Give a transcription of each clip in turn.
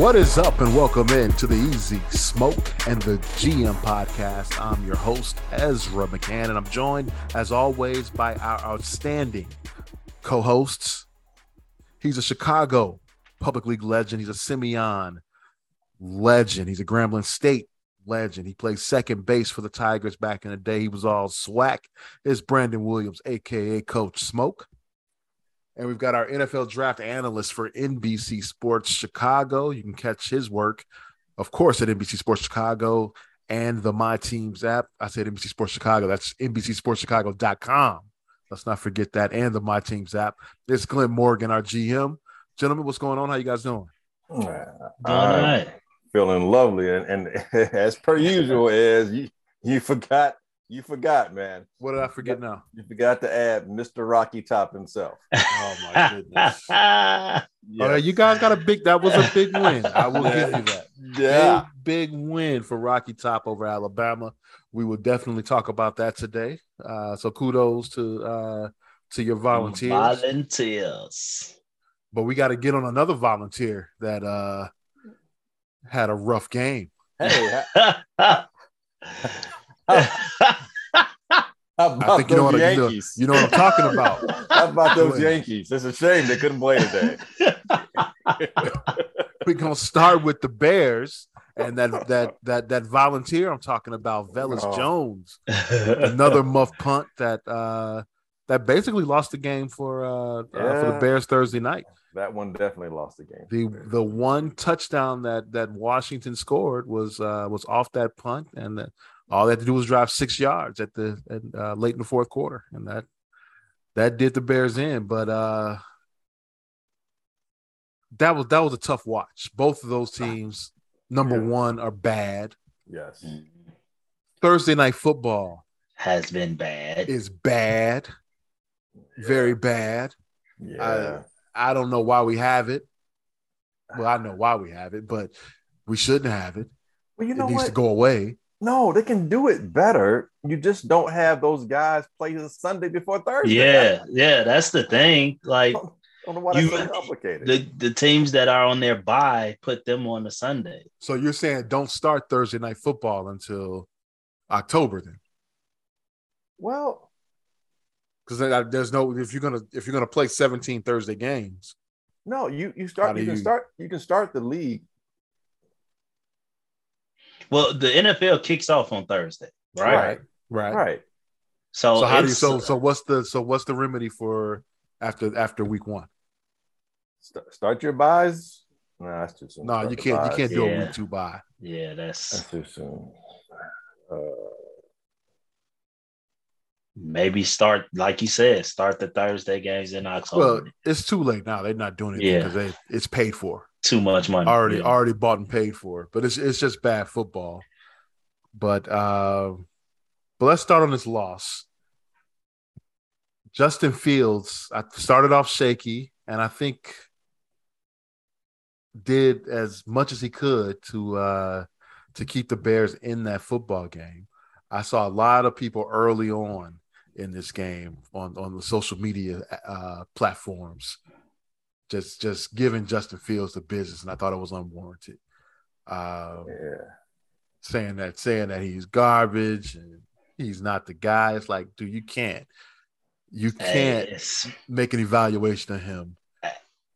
What is up, and welcome in to the Easy Smoke and the GM podcast. I'm your host, Ezra McCann, and I'm joined, as always, by our outstanding co hosts. He's a Chicago Public League legend, he's a Simeon legend, he's a Grambling State legend. He played second base for the Tigers back in the day. He was all swag. It's Brandon Williams, aka Coach Smoke. And we've got our NFL draft analyst for NBC Sports Chicago. You can catch his work, of course, at NBC Sports Chicago and the My Teams app. I said NBC Sports Chicago. That's NBCSportsChicago.com. Let's not forget that and the My Teams app. It's Glenn Morgan, our GM. Gentlemen, what's going on? How you guys doing? All right. Feeling lovely. And, and as per usual, as you, you forgot you forgot, man. What did I forget now? You forgot to add Mr. Rocky Top himself. Oh my goodness. yes. Oh, you guys got a big that was a big win. I will give you that. Yeah. Big, big win for Rocky Top over Alabama. We will definitely talk about that today. Uh, so kudos to uh, to your volunteers. Volunteers. But we got to get on another volunteer that uh, had a rough game. Hey, How about I think you know, what, you, know, you know what I'm talking about. How about those Yankees? It's a shame they couldn't play today. We're gonna start with the Bears and that that that that volunteer I'm talking about, Velus Oh. Jones. Another muff punt that uh that basically lost the game for uh, uh for the Bears Thursday night. that one definitely lost the game. The the one touchdown that that Washington scored was uh was off that punt and that all they had to do was drive six yards at the at, uh, late in the fourth quarter and that that did the Bears in but uh that was that was a tough watch. Both of those teams number Yeah. 1 are bad. yes. Thursday night football Has been bad. is bad. Very bad. Yeah. I don't know why we have it. Well, I know why we have it, but we shouldn't have it. well, you know It needs what? to go away. No, they can do it better. You just don't have those guys play the Sunday before Thursday. yeah, yeah, that's the thing. Like I don't, don't know why that's You- so complicated. the, the teams that are on their bye put them on the Sunday. So you're saying don't start Thursday night football until October then? well, Because there's no if you're gonna if you're gonna play 17 Thursday games. no, you you start do you can you- start you can start the league. Well, the NFL kicks off on Thursday, right? Right. Right. Right. So, So how do you so so what's the so what's the remedy for after after week one? St- start your buys. No, that's too soon. No, Start you can't you can't do a week two buy. Yeah, that's That's too soon. Uh, maybe start like you said, start the Thursday games in October. Well, it's too late now. They're not doing it Yeah. because they it's paid for. Too much money. already Yeah. already bought and paid for. But it's it's just bad football. But uh, but let's start on this loss. Justin Fields, I started off shaky, and I think did as much as he could to uh, to keep the Bears in that football game. I saw a lot of people early on in this game on on the social media uh, platforms just just giving Justin Fields the business, and I thought it was unwarranted. Uh, yeah. saying that saying that he's garbage and he's not the guy. It's like, dude, you can't you can't Yes. make an evaluation of him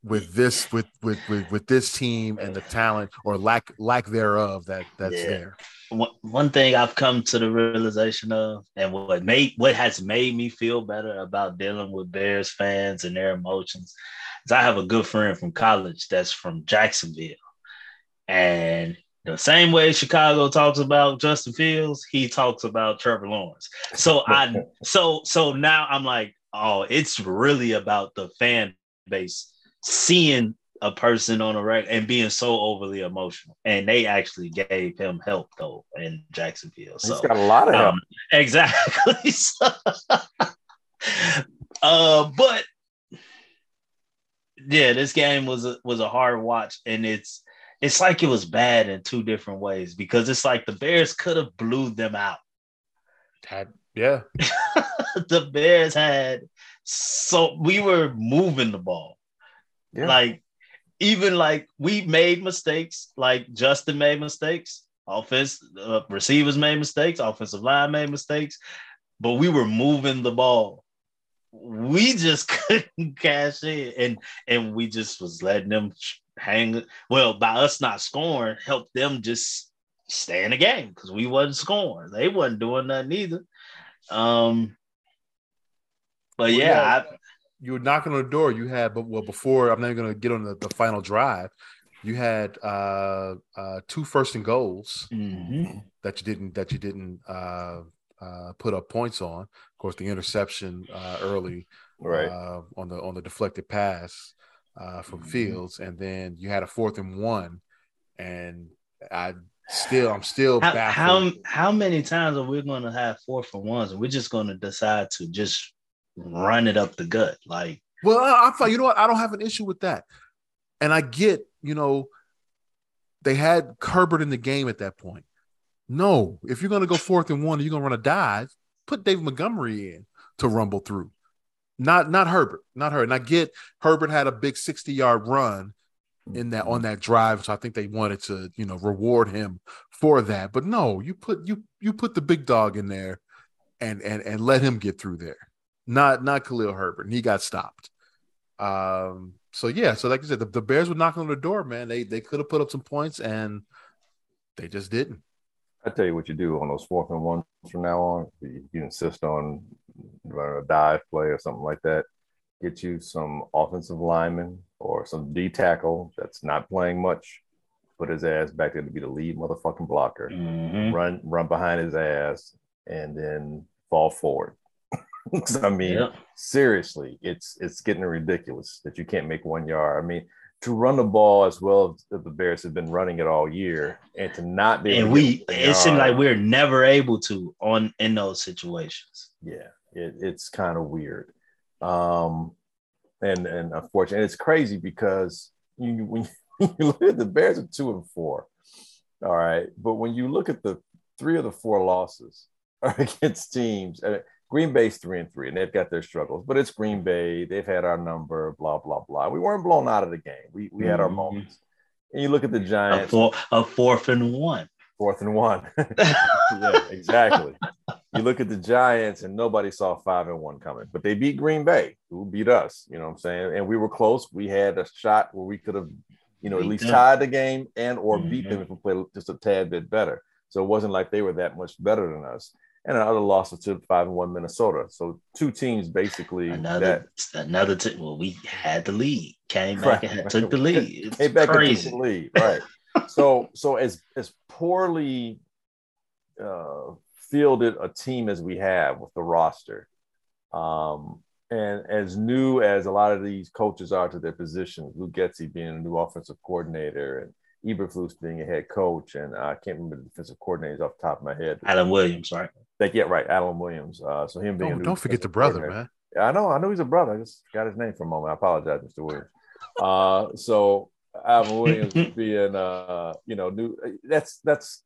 with this with with with, with this team and the talent or lack lack thereof that that's Yeah. there. one, one thing I've come to the realization of, and what made what has made me feel better about dealing with Bears fans and their emotions, is I have a good friend from college that's from Jacksonville, and the same way Chicago talks about Justin Fields, he talks about Trevor Lawrence. So I, so so now I'm like, oh, it's really about the fan base seeing a person on a rec and being so overly emotional. And they actually gave him help though in Jacksonville. So He's got a lot of help. um, exactly. So, uh, but yeah, this game was a, was a hard watch, and it's it's like it was bad in two different ways because it's like the Bears could have blew them out. Had yeah, the Bears had so we were moving the ball. Yeah. Like even like we made mistakes, like Justin made mistakes, offense uh, receivers made mistakes, offensive line made mistakes, but we were moving the ball. We just couldn't cash in, and and we just was letting them hang. Well, by us not scoring, helped them just stay in the game because we wasn't scoring. They wasn't doing nothing either. Um, but yeah, yeah I, you were knocking on the door. You had, but well, before I'm not even going to get on the, the final drive. You had uh, uh, two first and goals mm-hmm. that you didn't that you didn't uh, uh, put up points on. Of course, the interception uh, early, right uh, on the on the deflected pass uh, from mm-hmm. Fields, and then you had a fourth and one, and I still I'm still how, how, how many times are we going to have fourth and ones, and we're just going to decide to just run it up the gut. Like, well, I, I you know what? I don't have an issue with that. And I get, you know, they had Herbert in the game at that point. No, if you're going to go fourth and one, you're going to run a dive. Put David Montgomery in to rumble through. Not not Herbert, not Herbert. And I get Herbert had a big 60 yard run in that on that drive, so I think they wanted to you know reward him for that. But no, you put you you put the big dog in there, and and and let him get through there not not Khalil Herbert. And he got stopped. Um, so yeah, so like I said, the, the Bears were knocking on the door, man. They they could have put up some points and they just didn't. I tell you what you do on those fourth and ones from now on. You, you insist on running a dive play or something like that. Get you some offensive lineman or some D tackle that's not playing much. Put his ass back there to be the lead motherfucking blocker. Mm-hmm. Run run behind his ass and then fall forward. I mean, yeah. seriously, it's it's getting ridiculous that you can't make one yard. I mean, to run the ball as well as the Bears have been running it all year, and to not be and we it seems like we're never able to on in those situations. Yeah, it, it's kind of weird, um, and and unfortunately, it's crazy because you when you look at the Bears are two and four, all right, but when you look at the three of the four losses are against teams. Green Bay's three and three, and they've got their struggles, but it's Green Bay. They've had our number, blah blah blah. We weren't blown out of the game. We we had our mm-hmm. moments. And you look at the Giants, a, four, a fourth and one, fourth and one. yeah, exactly. you look at the Giants, and nobody saw five and one coming, but they beat Green Bay, who beat us. You know what I'm saying? And we were close. We had a shot where we could have, you know, at least tied the game and or mm-hmm. beat them if we played just a tad bit better. So it wasn't like they were that much better than us and another loss to five and one Minnesota. So two teams basically another that, another team. Well, we had the lead, came back right. and took the lead. It's came back crazy. and took the lead, right? so so as as poorly uh, fielded a team as we have with the roster, um, and as new as a lot of these coaches are to their positions, Lou Getsy being a new offensive coordinator and Eberflus being a head coach, and I can't remember the defensive coordinators off the top of my head. Alan Williams, right? That, get right, Alan Williams. Uh, so him being don't, don't forget the brother, man. I know, I know he's a brother. I just got his name for a moment. I apologize, Mr. Williams. Uh, so Alan Williams being, uh, you know, new. That's that's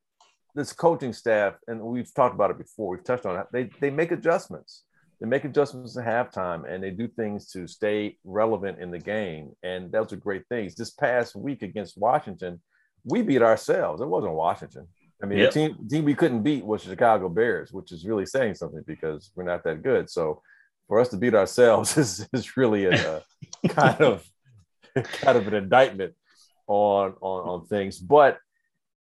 this coaching staff, and we've talked about it before. We've touched on it. They they make adjustments. They make adjustments at halftime, and they do things to stay relevant in the game. And those are great things. This past week against Washington, we beat ourselves. It wasn't Washington. I mean, yep. the team, team we couldn't beat was the Chicago Bears, which is really saying something because we're not that good. So for us to beat ourselves is, is really a, a kind of kind of an indictment on, on on things. But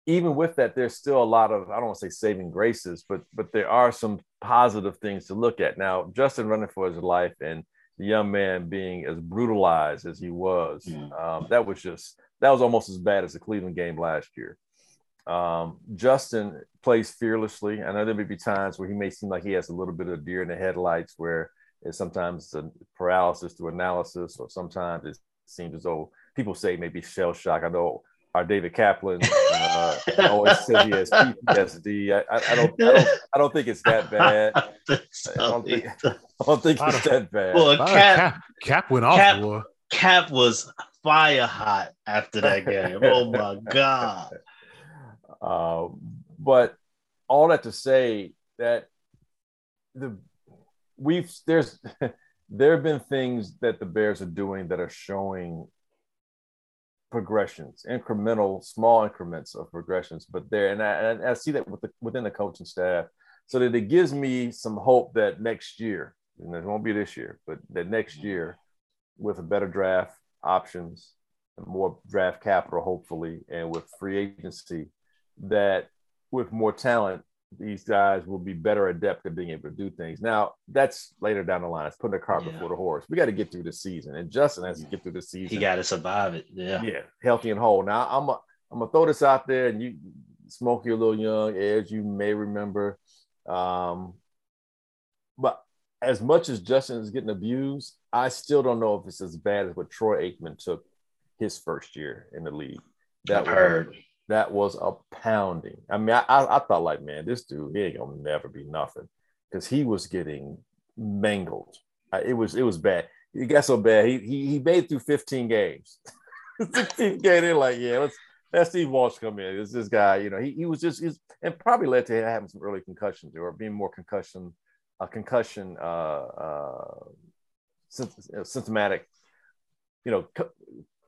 even with that, there's still a lot of I don't want to say saving graces, but but there are some positive things to look at. Now, Justin running for his life and the young man being as brutalized as he was, mm. um, that was just that was almost as bad as the Cleveland game last year. Um, Justin plays fearlessly. I know there may be times where he may seem like he has a little bit of deer in the headlights, where it's sometimes a paralysis through analysis, or sometimes it seems as though people say maybe shell shock. I know our David Kaplan uh, always says he has PTSD. I, I, I, don't, I, don't, I don't think it's that bad. I don't think, I don't think it's that bad. Well, Cap, Cap, Cap went off. Cap, Cap was fire hot after that game. oh my god! Uh, but all that to say that the we've there's there have been things that the Bears are doing that are showing progressions, incremental, small increments of progressions. But there, and I, and I see that with the, within the coaching staff, so that it gives me some hope that next year, and it won't be this year, but that next mm-hmm. year, with a better draft options, and more draft capital, hopefully, and with free agency, that with more talent, these guys will be better adept at being able to do things. Now, that's later down the line. It's putting the cart yeah. before the horse. We got to get through the season, and Justin has to get through the season. He got to survive it. Yeah, yeah, healthy and whole. Now, I'm a, I'm gonna throw this out there, and you, Smokey, a little young, as you may remember, um, but as much as Justin is getting abused, I still don't know if it's as bad as what Troy Aikman took his first year in the league. That I've heard that was a pounding. I mean, I, I, I thought like, man, this dude he ain't gonna never be nothing because he was getting mangled. it was it was bad. He got so bad. He he, he made through 15 games. 16 game, they're like, yeah, let's let Steve Walsh come in. It's this guy, you know, he, he was just he's and probably led to having some early concussions or being more concussion, a uh, concussion uh, uh, symptomatic, you know,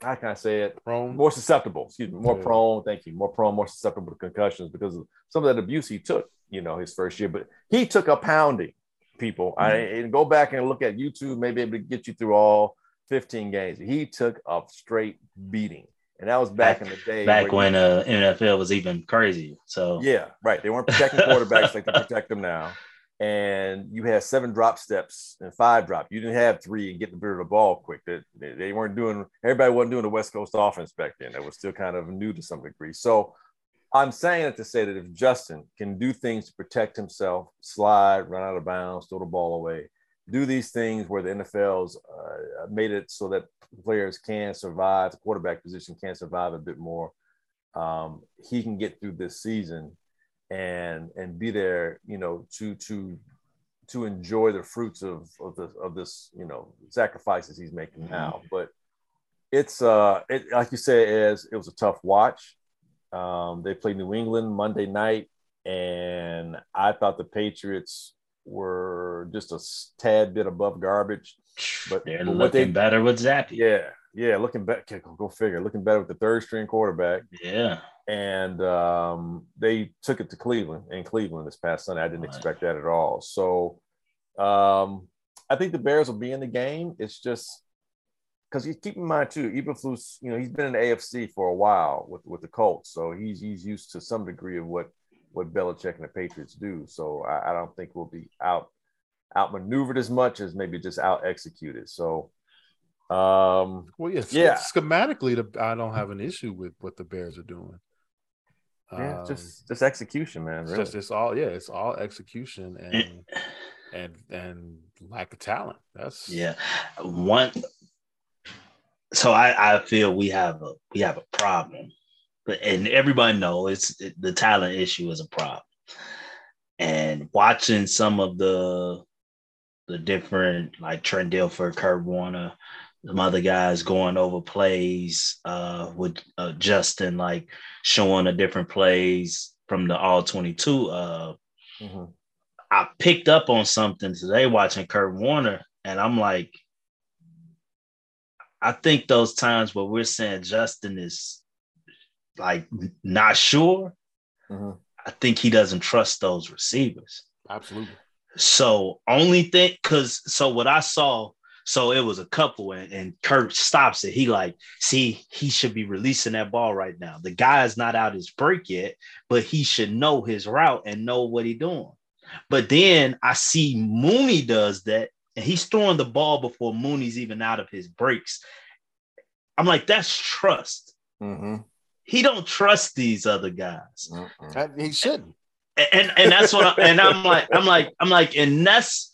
how can I say it? Prone, more susceptible. Excuse me, more yeah. prone. Thank you. More prone, more susceptible to concussions because of some of that abuse he took. You know, his first year, but he took a pounding. People, mm-hmm. I and go back and look at YouTube. Maybe able to get you through all 15 games. He took a straight beating, and that was back, back in the day. Back when uh, NFL was even crazy. So yeah, right. They weren't protecting quarterbacks like they protect them now and you had seven drop steps and five drop. You didn't have three and get the bit of the ball quick. They, they weren't doing, everybody wasn't doing the West Coast offense back then. That was still kind of new to some degree. So I'm saying it to say that if Justin can do things to protect himself, slide, run out of bounds, throw the ball away, do these things where the NFL's uh, made it so that players can survive, the quarterback position can survive a bit more. Um, he can get through this season and and be there, you know, to to to enjoy the fruits of of this of this, you know, sacrifices he's making mm-hmm. now. But it's uh it like you said, as it was a tough watch. Um, they played New England Monday night, and I thought the Patriots were just a tad bit above garbage. But they're but looking they, better with Zappe. Yeah, yeah, looking better. Go figure. Looking better with the third string quarterback. Yeah, and um, they took it to Cleveland in Cleveland this past Sunday. I didn't right. expect that at all. So um, I think the Bears will be in the game. It's just because you keep in mind too, Eberflus, you know, he's been in the AFC for a while with with the Colts, so he's he's used to some degree of what what Belichick and the Patriots do. So I, I don't think we'll be out outmaneuvered as much as maybe just out executed. So um, well, yes, yeah, schematically, the, I don't have an issue with what the Bears are doing. Yeah, um, just just execution, man. Really. Just it's all yeah, it's all execution and and and lack of talent. That's yeah. One so I, I feel we have a we have a problem. But and everybody knows it's it, the talent issue is a problem. And watching some of the the different like Trent Dilfer, Kurt Warner, some other guys going over plays uh, with uh, Justin, like showing the different plays from the all 22. Uh, mm-hmm. I picked up on something today watching Kurt Warner, and I'm like, I think those times where we're saying Justin is like not sure, mm-hmm. I think he doesn't trust those receivers. Absolutely. So only thing, because so what I saw so it was a couple, and, and Kurt stops it. He like, see, he should be releasing that ball right now. The guy is not out his break yet, but he should know his route and know what he's doing. But then I see Mooney does that, and he's throwing the ball before Mooney's even out of his breaks. I'm like, that's trust. Mm-hmm. He don't trust these other guys. Mm-hmm. He shouldn't. And, and and that's what I, and I'm like I'm like I'm like and that's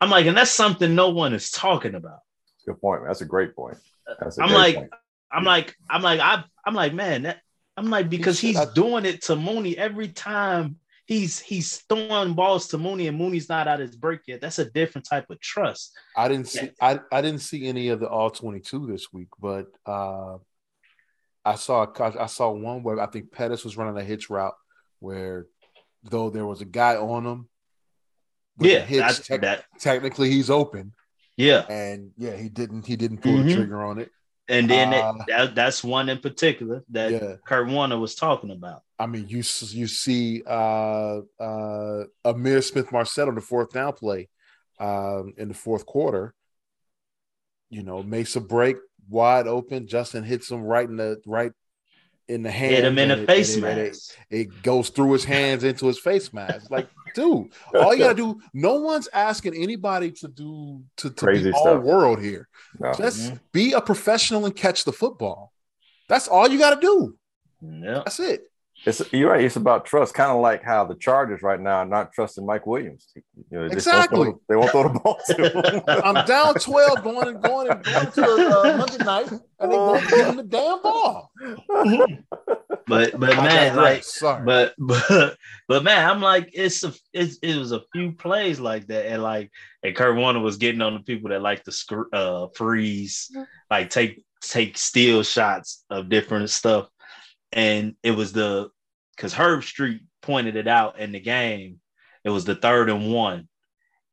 I'm like, and that's something no one is talking about. Good point. That's a great point. A I'm like, point. I'm like, I'm like, I, I'm like, man, that, I'm like, because he's doing it to Mooney every time he's he's throwing balls to Mooney and Mooney's not out his break yet. That's a different type of trust. I didn't see I, I didn't see any of the all 22 this week, but uh I saw I saw one where I think Pettis was running a hitch route where though there was a guy on him, yeah, hits, te- that technically he's open. Yeah, and yeah, he didn't he didn't pull mm-hmm. the trigger on it. And then Uh, it, that, that's one in particular that Yeah. Kurt Warner was talking about. I mean, you you see uh, uh, Ihmir Smith-Marsette on the fourth down play um, in the fourth quarter. You know, makes a break wide open. Justin hits him right in the right in the hand. Hit him in the it- face it- and it- mask. it goes through his hands into his face mask. Like, dude, all you gotta do. No one's asking anybody to do to, to Crazy be all stuff. world here. No. Just Mhm. be a professional and catch the football. That's all you gotta do. Yep. That's it. It's you're right. It's about trust, kind of like how the Chargers right now are not trusting Mike Williams. You know, they just won't Exactly. throw- they won't throw the ball to him. I'm down 12 going and going and going to uh, Monday night, and they won't give him the damn ball. But but man, digress. like sorry. but but but man, I'm like it's a it's, it was a few plays like that, and like and Kurt Warner was getting on the people that like to scr- uh, freeze, like take take steal shots of different stuff, and it was the because Herbstreit pointed it out in the game. It was the third and one,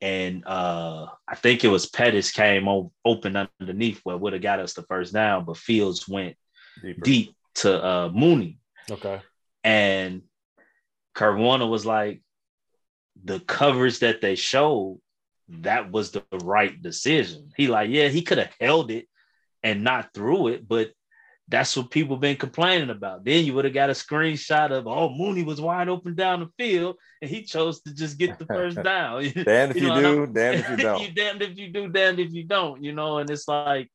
and uh I think it was Pettis came o- open underneath what would have got us the first down, but Fields went Deeper. deep to uh Mooney. okay. And Warner was like, the coverage that they showed, that was the right decision. He like, yeah, he could have held it and not threw it, but that's what people been complaining about. Then you would have got a screenshot of, oh, Mooney was wide open down the field, and he chose to just get the first down. Damned if You you, know, and do, I'm- damned if you don't. you damned if you do, damned if you don't, you know. And it's like,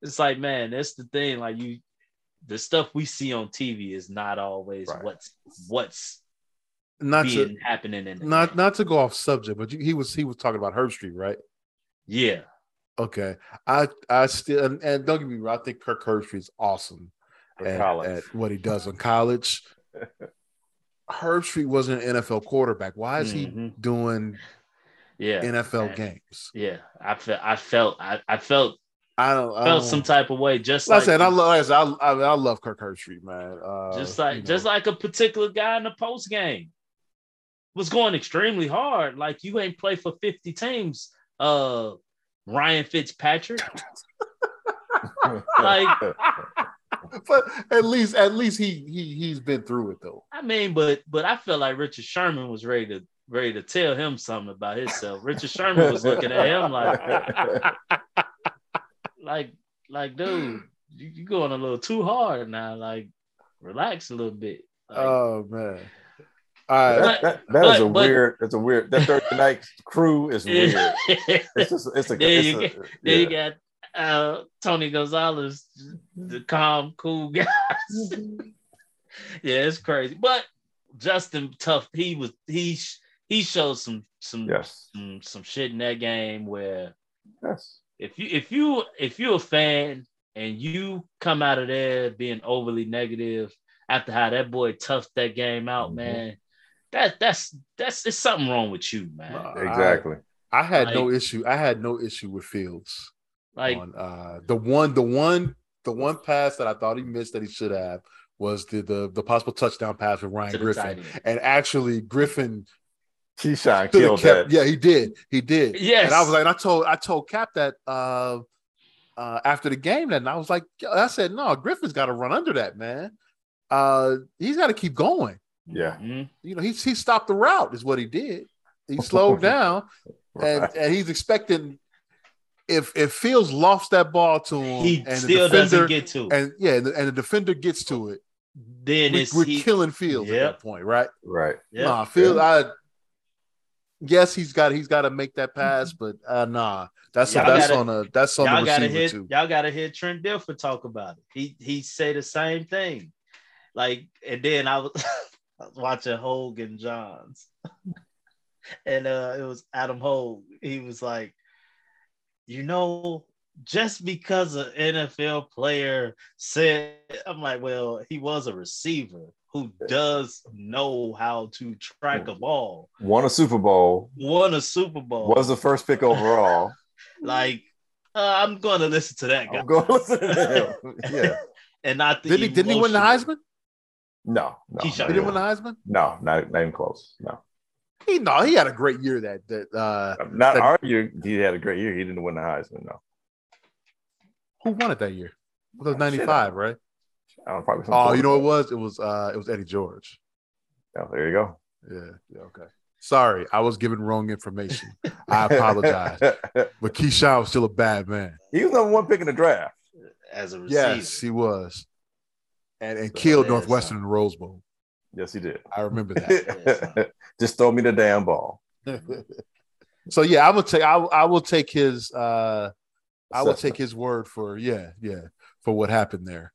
it's like, man, that's the thing. Like you, the stuff we see on TV is not always Right. what's what's Not to happening in the not game. not to go off subject, but he was he was talking about Herbstreit, right? yeah, Okay. I I still and, and don't get me wrong, I think Kirk Herbstreit is awesome at, at what he does in college. Herbstreit wasn't an NFL quarterback. Why is he Mhm. doing yeah, NFL man. games? yeah. I felt, I felt, I, I felt, I don't. I felt don't- some type of way. Just Like I said, I love. like I, I, I, love Kirk Herbstreit, man. Uh, just like, you know. just like a particular guy in the post game was going extremely hard. Like you ain't play for fifty teams. Uh, Ryan Fitzpatrick. like- but at least at least he he he's been through it though. I mean, but but I felt like Richard Sherman was ready to ready to tell him something about himself. Richard Sherman was looking at him like like like dude, you, you going a little too hard now. Like relax a little bit. Like, Oh man. All right. that, that, that but- is a but- weird. It's a weird. That Thursday night crew is weird. It's just. It's a. There it's you a- Then yeah. you got uh, Tony Gonzalez, the calm, cool guy. yeah, it's crazy. But Justin Tough, he was he he showed some some Yes. some, some shit in that game where Yes. if you if you if you're a fan and you come out of there being overly negative after how that boy toughed that game out, Mhm. man, that that's that's it's something wrong with you, man. Wow. Exactly. I had no issue. I had no issue with Fields Like on uh the one the one the one pass that I thought he missed that he should have was the the, the possible touchdown pass with Ryan Griffin. And actually Griffin Keyshawn should killed kept that. yeah, he did. He did. Yes. And I was like, I told I told Cap that uh uh after the game that and I was like, I said, no, Griffin's got to run under that, man. Uh he's got to keep going. Yeah. Mhm. You know, he he stopped the route, is what he did. He slowed down and, Right. and he's expecting if if Fields lofts that ball to him He and still the doesn't defender get to. it. and yeah, and the, and the defender gets to it, then we, it's we're he, killing Fields at that point, right? Right. yeah. Nah, Fields, I yes, he's got he's got to make that pass, but uh nah, that's Y'all that's gotta- on a that's on y'all the gotta receiver hit too. y'all gotta hear Trent Dilfer talk about it. He he said the same thing. Like, and then I was, I was watching Hogan Johns, and uh it was Adam Hoge. He was like, you know, just because an NFL player said, I'm like, well, he was a receiver who does know how to track a ball, Won a Super Bowl. won a Super Bowl. Was the first pick overall. like, uh, I'm going to listen to that guy. I'm going to listen to him. Yeah. and not the Didn't he didn't he win the emotional- Heisman? No. No. Keyshawn. not He didn't win even- the Heisman? No, not, not even close. No. He no, he had a great year that that uh Not That- arguing he had a great year. He didn't win the Heisman, no. who won it that year? It was ninety five, right? I don't know, probably Oh, you know what it was? It was uh it was Eddie George. Oh, there you go. Yeah, yeah, okay. Sorry, I was given wrong information. I apologize. But Keyshawn was still a bad man. he was number one pick in the draft. As a receiver. Yes, he was. And and So killed Northwestern in the Rose Bowl. Yes, he did. I remember that. Just throw me the damn ball. so yeah, I will take I, will- I will take his uh I will take his word for yeah, yeah, for what happened there.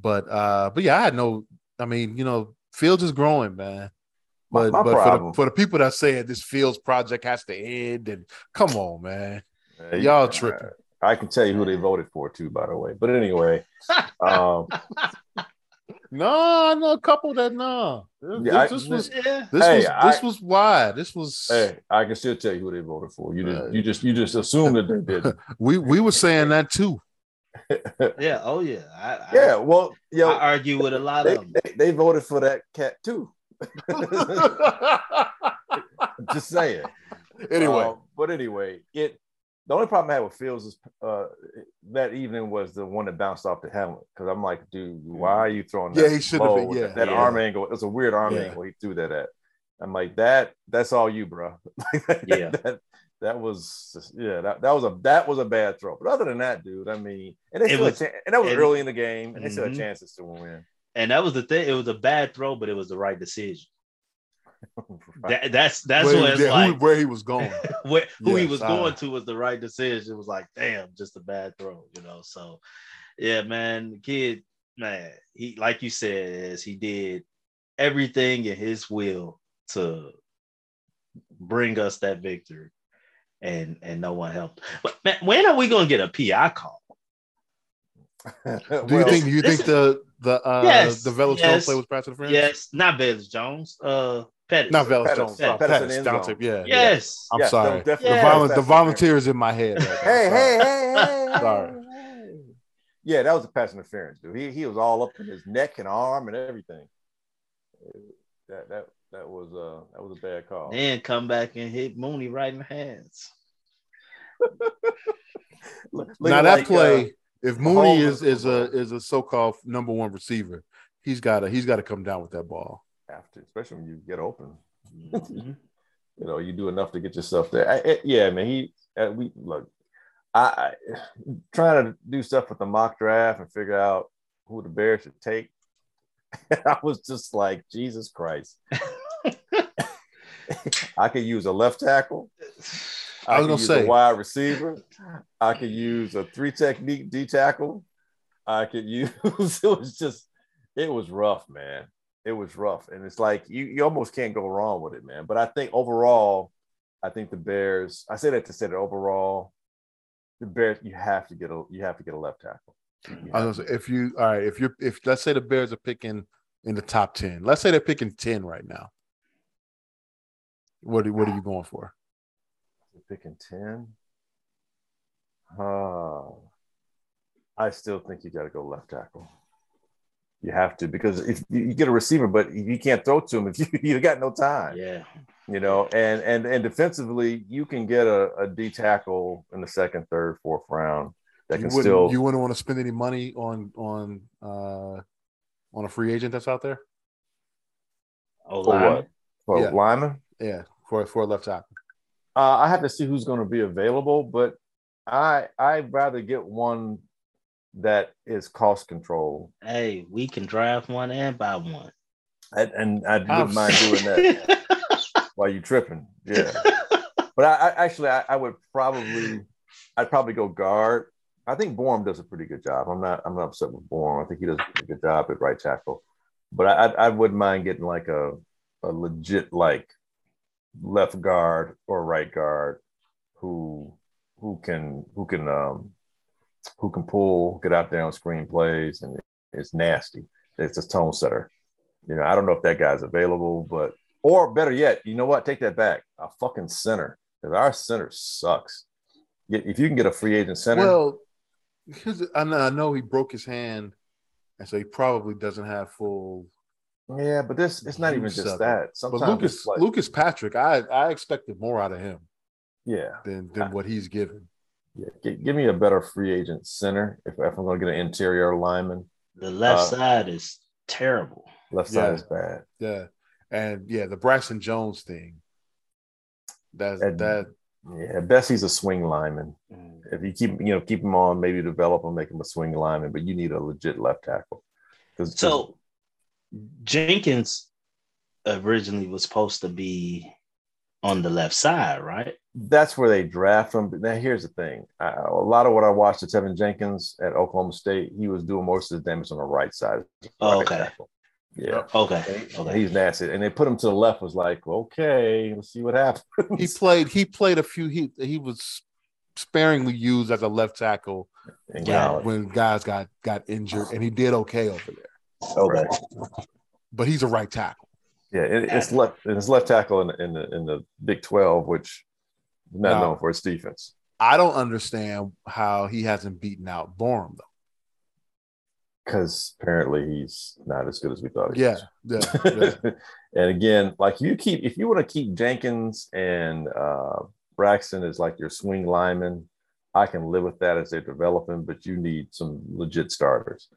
But uh but yeah, I had no I mean, you know, Fields is growing, man. But my but for the, for the people that say this Fields project has to end and come on, man. Uh, Y'all tripping. I can tell you who they voted for too, by the way. But anyway, um, No, no, a couple that no. This, Yeah, I- this was Yeah. this Hey, was I- this was why. This was hey, I can still tell you who they voted for. You just, Uh, you just, you just assume that they did. we we were saying that too. Yeah. Oh yeah. I, yeah, well, I, I argue with a lot they, of them. they, they voted for that cat too. just saying. anyway, Uh, but anyway, it the only problem I had with Fields is uh, that evening was the one that bounced off the helmet because I'm like, dude, why are you throwing that? Yeah, he should've been- yeah, that, that yeah. arm angle. It was a weird arm Yeah. angle he threw that at. I'm like, that that's all you, bro. Yeah. that, that was just- yeah, that, that was a that was a bad throw. But other than that, dude, I mean, and they It still was- had chan- and that was it- early in the game, and they still had Mhm. chances to win. And that was the thing. It was a bad throw, but it was the right decision. That, that's that's where, what it's yeah, who- where he was going. Where, who he was I- going to was the right decision. It was like, damn, just a bad throw, you know. So, yeah, man, kid, man, he like you said, is he did everything in his will to bring us that victory, and and no one helped. But man, when are we gonna get a PI call? Do you think? Do you this think the the uh Yes, the Velus yes, Jones play with Patrick Friends? Yes, not Velus Jones, uh, Pettis. not Velus Pettis, Jones. Pettis, Oh, Pettis Pettis, in end Dante, yeah. Yes. I'm Yes, sorry. that was definitely Yeah. The, volu- Patrick the Friends. volunteers in my head. right hey, hey, hey, hey, hey, Sorry. Yeah, that was a pass interference, dude. He he was all up in his neck and arm and everything. That that that was uh that was a bad call. Then come back and hit Mooney right in the hands. Now that like, play, uh, if Mooney Mahomes is is a is- is a so called number one receiver, he's got to he's got to come down with that ball. have to, especially when you get open. Mhm. You know, you do enough to get yourself there. I, I- yeah, man. He uh, we look. I, I trying to do stuff with the mock draft and figure out who the Bears should take. I was just like, Jesus Christ. I could use a left tackle. I was gonna use say. a wide receiver. I could use a three technique D tackle. I could use it was just it was rough, man. It was rough. And it's like you you almost can't go wrong with it, man. But I think overall, I think the Bears, I say that to say that overall, the Bears, you have to get a you have to get a left tackle. I was say, if you all right, if you're if let's say the Bears are picking in the top ten, let's say they're picking ten right now. What are, what are you going for? To. picking 10. Uh, I still think you got to go left tackle. You have to because if you you get a receiver, but you can't throw to him if you, you got no time. Yeah. you know and and and defensively you can get a, a d tackle in the second third fourth round that you can wouldn't still you wouldn't want to spend any money on on uh on a free agent that's out there? Oh, for what for Yeah. lineman Yeah, for for a left tackle. Uh, i have to see who's going to be available but i i'd rather get one that is cost control Hey, we can draft one and buy one. and, and i I'm wouldn't mind doing that while you tripping yeah. But i, I actually I, I would probably i'd probably go guard. I think Borom does a pretty good job. I'm not i'm not upset with Borom. i think he does a pretty good job at right tackle. But i i, I wouldn't mind getting like a a legit like left guard or right guard who who can who can um who can pull get out there on screen plays and it's nasty it's a tone setter you know i don't know if that guy's available but or better yet, you know what? Take that back. A fucking center. Because our center sucks. If you can get a free agent center, Well, because I know, I know he broke his hand, and so he probably doesn't have full. Yeah, but this it's not even just that. Sometimes But Lucas like, Lucas Patrick, I I expected more out of him yeah, than than what he's given. Yeah, g- give me a better free agent center if, if I'm going to get an interior lineman. The left Uh, side is terrible. Left side Yeah. is bad. Yeah, and yeah, the Braxton Jones thing. That's And- that. Yeah, Bessie's a swing lineman. If you keep you know keep him on, maybe develop him, make him a swing lineman, but you need a legit left tackle. 'Cause- So Jenkins originally was supposed to be on the left side, right? that's where they draft him. But now here's the thing: I, a lot of what I watched at Teven Jenkins at Oklahoma State, he was doing most of the damage on the right side. Oh, right okay. tackle. Yeah. Oh, okay. Okay. He's nasty, and they put him to the left. Was like, okay, let's see what happens. He played. He played a few. He he was sparingly used as a left tackle In Yeah. when guys got got injured, and he did okay over there. Okay. But he's a right tackle. Yeah, it, it's left. It's left tackle in, the- in the in the Big Twelve, which is not No. known for its defense. I don't understand how he hasn't beaten out Borom though. because apparently he's not as good as we thought he Yeah, yeah, yeah. and again, like you keep if you want to keep Jenkins and uh, Braxton as like your swing lineman, I can live with that as they're developing, but you need some legit starters.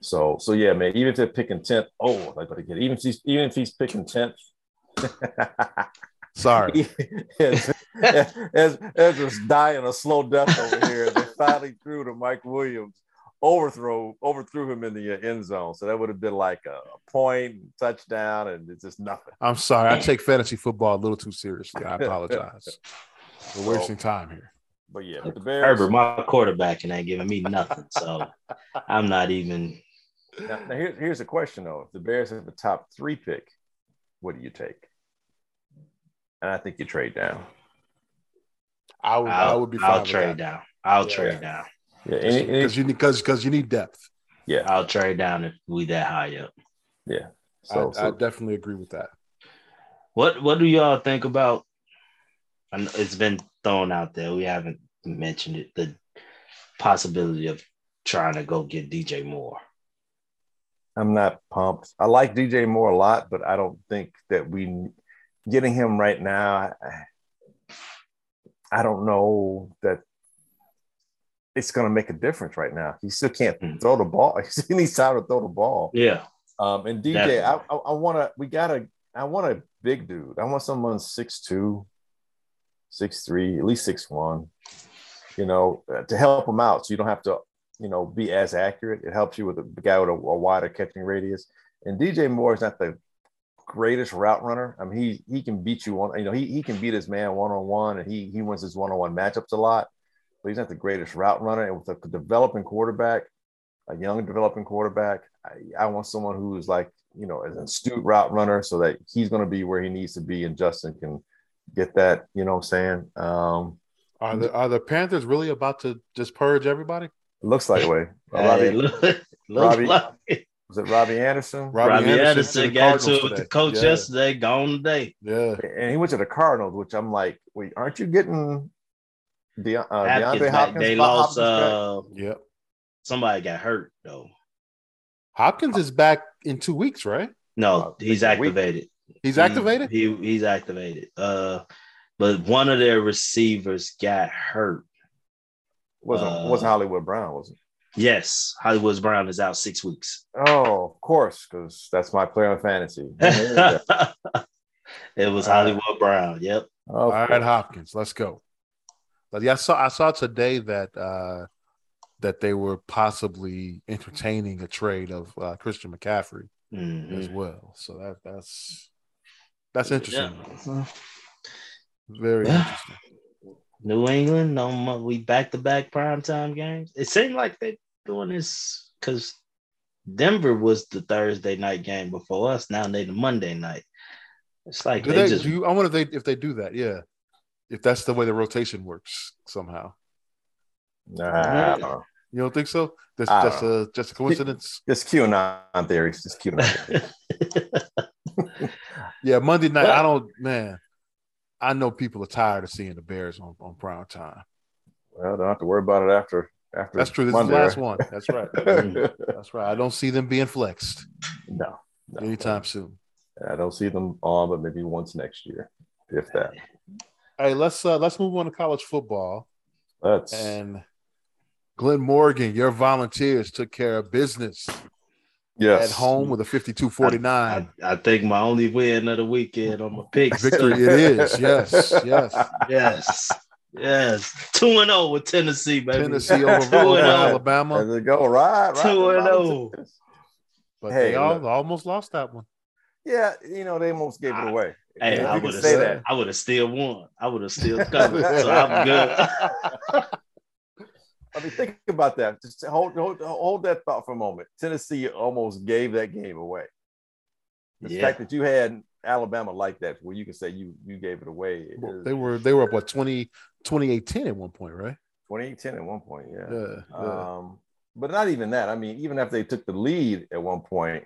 So so yeah, man. Even if they're picking tenth, oh, like but again, even if he's even if he's picking tenth. Sorry. as, as, as was dying a slow death over here, they finally threw to Mike Williams, overthrow, overthrew him in the uh, end zone. So that would have been like a point, touchdown, and it's just nothing. I'm sorry. I take fantasy football a little too seriously. I apologize. We're wasting time here. But yeah, but the Bears. Herbert, my quarterback, and ain't giving me nothing. So I'm not even. Now, now here, here's the question though: If the Bears have the top three pick, what do you take? And I think you trade down. I would. I I'll, would be fine I'll with trade that. down. I'll Yeah. trade down. Yeah, any, any- because you need because because you need depth. yeah, I'll trade down if we that high up. yeah. So, I, I definitely agree with that. What What do y'all think about? I know it's been thrown out there. We haven't mentioned it. The possibility of trying to go get DJ Moore. I'm not pumped. I like DJ Moore a lot, but I don't think that we getting him right now. I, I don't know that it's going to make a difference right now. He still can't Mhm. throw the ball. He needs time to throw the ball. Yeah, Um, and DJ, I, Definitely. I, I want to. We got to. I want a big dude. I want someone six two, six three, at least six one. You know, uh, to help him out, so you don't have to, you know, be as accurate. It helps you with a guy with a, a wider catching radius. And DJ Moore is not the greatest route runner. I mean, he he can beat you on. You know, he he can beat his man one on one, and he he wins his one on one matchups a lot. But he's not the greatest route runner. And with a developing quarterback, a young developing quarterback. I, I want someone who's like, you know, an astute route runner so that he's going to be where he needs to be and Justin can get that, you know what I'm saying? Um, Are the are the Panthers really about to just purge everybody? It looks like way. Hey, Robbie, look, look Robbie- like it. was it Robbie Anderson? Robbie Robbie, Anderson Anderson, to got to it with the coach Yeah. yesterday, gone today. Yeah, And he went to the Cardinals, which I'm like, wait, aren't you getting De- uh, Hopkins DeAndre back. Hopkins? They Bob lost. Hopkins? Uh, yep. somebody got hurt though. Hopkins is back in two weeks, right? No, Uh, he's a week. activated. He's He- activated. He, he's activated. Uh, but one of their receivers got hurt. Wasn't Uh, wasn't Hollywood Brown, was it? Yes, Hollywood Brown is out six weeks. Oh, of course, because that's my player on fantasy. it was Uh, Hollywood Brown. Yep. Of All right. Hopkins, let's go. But yeah, I saw I saw today that uh that they were possibly entertaining a trade of uh, Christian McCaffrey Mhm. as well. So that that's that's interesting. Yeah. Very Yeah. interesting. New England, no more. We back to back primetime games. It seemed like they're doing this because Denver was the Thursday night game before us. Now they the Monday night. It's like Do they, they, just do you, I wonder if they if they do that. Yeah, if that's the way the rotation works somehow. Nah, You don't think so? That's I just don't a just a coincidence. just QAnon theories. Just QAnon. theories. Yeah, Monday night. Well- I don't man. I know people are tired of seeing the Bears on, on prime time. well, don't have to worry about it after after. That's true. This Monday, is the last one. That's right. Mm. That's right. I don't see them being flexed no, no, anytime soon. I don't see them on, but maybe once next year, if that. Hey, let's uh let's move on to college football. That's And Glenn Morgan, your volunteers took care of business yes. at home with a 52 49 I, I think my only win of the weekend on my picks. victory. It is. Yes. Yes. yes. Yes. 2 and 0 with Tennessee, baby. Tennessee over Two and over oh. Alabama. There they go. Right. right. Two and oh. But Hey, they all, almost lost that one. Yeah, you know, they almost gave it I- away. Hey, You I would have say said that. I would have still won. I would have still covered. so I'm good. I mean, think about that. Just hold, hold, hold that thought for a moment. Tennessee almost gave that game away. The Yeah. fact that you had Alabama like that, where you can say you you gave it away, Well, is They were they were up what 20 28 at one point, right? 28-10 at one point. Yeah. Yeah. yeah. Um, but not even that. I mean, even after they took the lead at one point,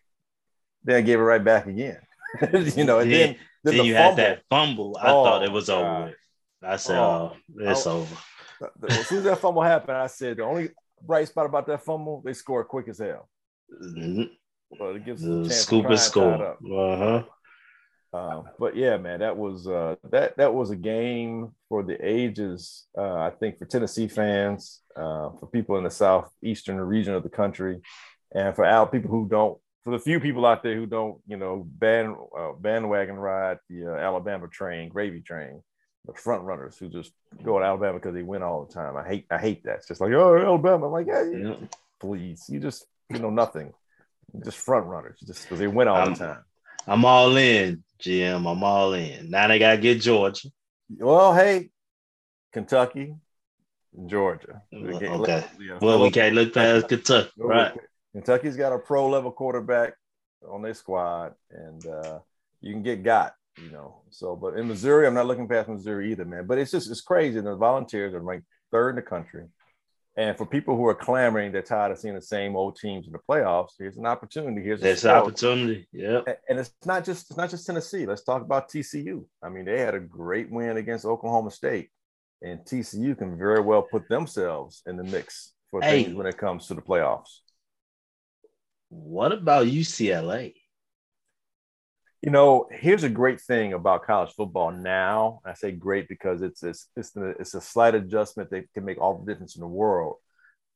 they gave it right back again. you know, and then then, then the you fumble. had that fumble. I Oh, thought it was over God. with. I said, Oh. oh, it's Oh. over. The- As soon as that fumble happened, I said the only bright spot about that fumble, they scored quick as hell. Mhm. Well, it gives The scoop try and and tie it score. Uh-huh. Um, but yeah, man, that was uh, that that was a game for the ages. Uh, I think for Tennessee fans, uh, for people in the southeastern region of the country, and for our people who don't, for the few people out there who don't, you know, band uh, bandwagon ride the uh, Alabama train, gravy train, the front runners who just go to Alabama because they win all the time. I hate I hate that. It's just like oh Alabama, I'm like yeah, Yeah. please, you just you know nothing, just front runners just because they win all Um, the time. I'm all in, Jim. I'm all in. Now they gotta get Georgia. Well, hey, Kentucky, Georgia. Again, okay. yeah, Well, we can't look past Kentucky, right? Kentucky's got a pro level quarterback on their squad, and uh, you can get got, you know. So, but in Missouri, I'm not looking past Missouri either, man. But it's just it's crazy. The Volunteers are ranked third in the country, and for people who are clamoring, they're tired of seeing the same old teams in the playoffs. Here's an opportunity. Here's a There's spell. opportunity. Yeah. And it's not just it's not just Tennessee. Let's talk about TCU. I mean, they had a great win against Oklahoma State, and TCU can very well put themselves in the mix for Hey. things when it comes to the playoffs. What about UCLA? You know, here's a great thing about college football now. I say great because it's it's it's, the, it's a slight adjustment that can make all the difference in the world.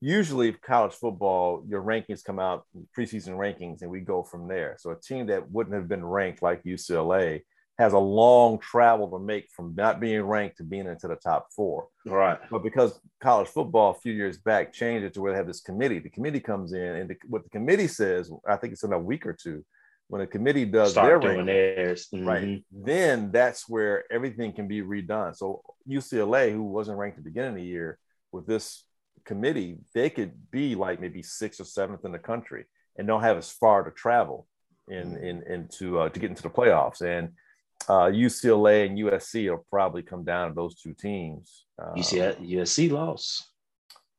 Usually, college football, your rankings come out preseason rankings, and we go from there. So a team that wouldn't have been ranked like UCLA has a long travel to make from not being ranked to being into the top four. Right. But because college football a few years back changed it to where they have this committee, the committee comes in and the, what the committee says, I think it's in a week or two, when a committee does their Start doing theirs. right? Mhm. Then that's where everything can be redone. So UCLA, who wasn't ranked at the beginning of the year, with this committee, they could be like maybe sixth or seventh in the country and don't have as far to travel in in into uh, to get into the playoffs. And uh, UCLA and USC will probably come down to those two teams. Uh, UCLA, USC lost.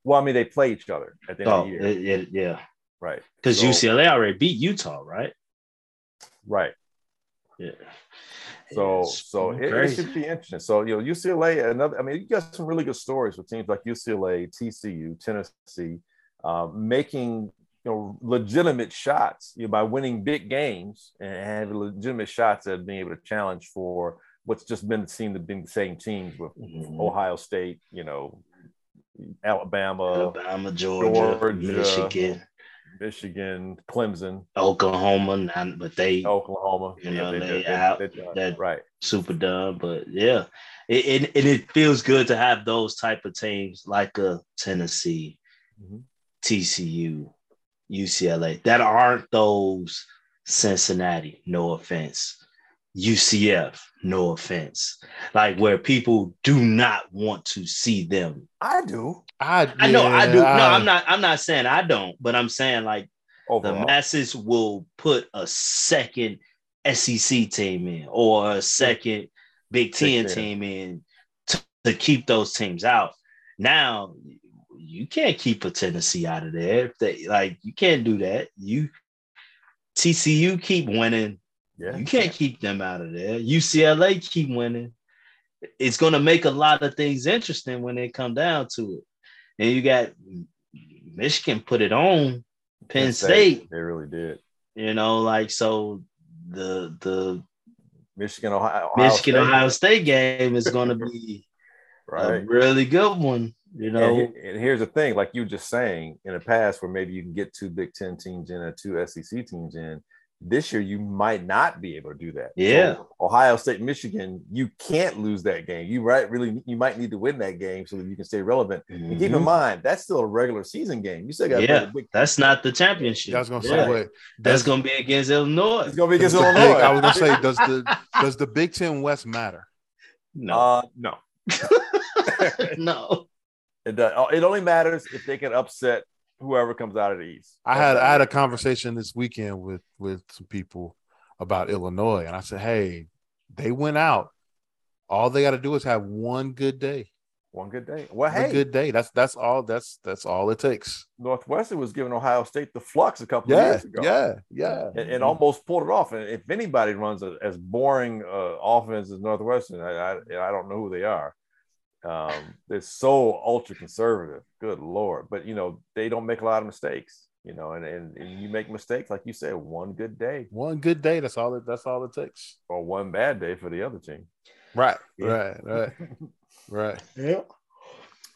Well, I mean, they play each other at the end Oh, of the year, it- it- yeah. right? Because So- UCLA already beat Utah, right? Right. Yeah. So, It's so it, it should be interesting. So, you know, UCLA, another. I mean, you got some really good stories with teams like UCLA, TCU, Tennessee, uh, making you know legitimate shots you know, by winning big games and having legitimate shots at being able to challenge for what's just been seen to be the same teams with Mhm. Ohio State, you know, Alabama, Alabama, Georgia, Georgia. Michigan, Michigan, Clemson, Oklahoma, not, but they Oklahoma. You know, they they- out- they that- right. super dumb. But yeah, it, it, and it feels good to have those type of teams like a Tennessee, Mhm. TCU, UCLA that aren't those Cincinnati. No offense. UCF, no offense. Like where people do not want to see them. I do. I, I know I do. No, I- I'm not. I'm not saying I don't, but I'm saying like the masses will put a second SEC team in or a second Big Ten Ten. team in to, to keep those teams out. Now you can't keep a Tennessee out of there. If they like, you can't do that. You TCU keep winning. Yeah. You can't keep them out of there. UCLA keep winning. It's going to make a lot of things interesting when they come down to it. And you got Michigan put it on Penn State. They really did. You know, like so the the Michigan, Ohio, Ohio Michigan State, Ohio State game is going to be a right? really good one. You know, and, and here's the thing: like you were just saying, in the past, where maybe you can get two Big Ten teams in or two SEC teams in, this year you might not be able to do that. Yeah. So Ohio State, Michigan, you can't lose that game. You right really you might need to win that game so that you can stay relevant. And keep in Mhm. mind that's still a regular season game. You still got Yeah, big. that's not the championship. I was gonna Yeah. say, wait, That's does- gonna be against Illinois. It's gonna be against Illinois. Big- I was gonna say, does the does the Big Ten West matter? No, Uh, no. no. It does. It only matters if they can upset whoever comes out of the East. I had I had a conversation this weekend with with some people about Illinois, and I said, hey, they went out. All they got to do is have one good day. one good day. Well, One hey, good day. That's that's all. That's that's all it takes. Northwestern was giving Ohio State the flux a couple of Yeah, years ago. yeah, yeah. and, and almost pulled it off. And if anybody runs a, as boring uh, offense as Northwestern, I, I I don't know who they are. Um, they're so ultra conservative. Good lord! But you know they don't make a lot of mistakes. You know, and, and, and you make mistakes, like you said, one good day One good day. That's all. It, that's all it takes. or one bad day for the other team. Right. Yeah. Right. Right. Right. Yeah.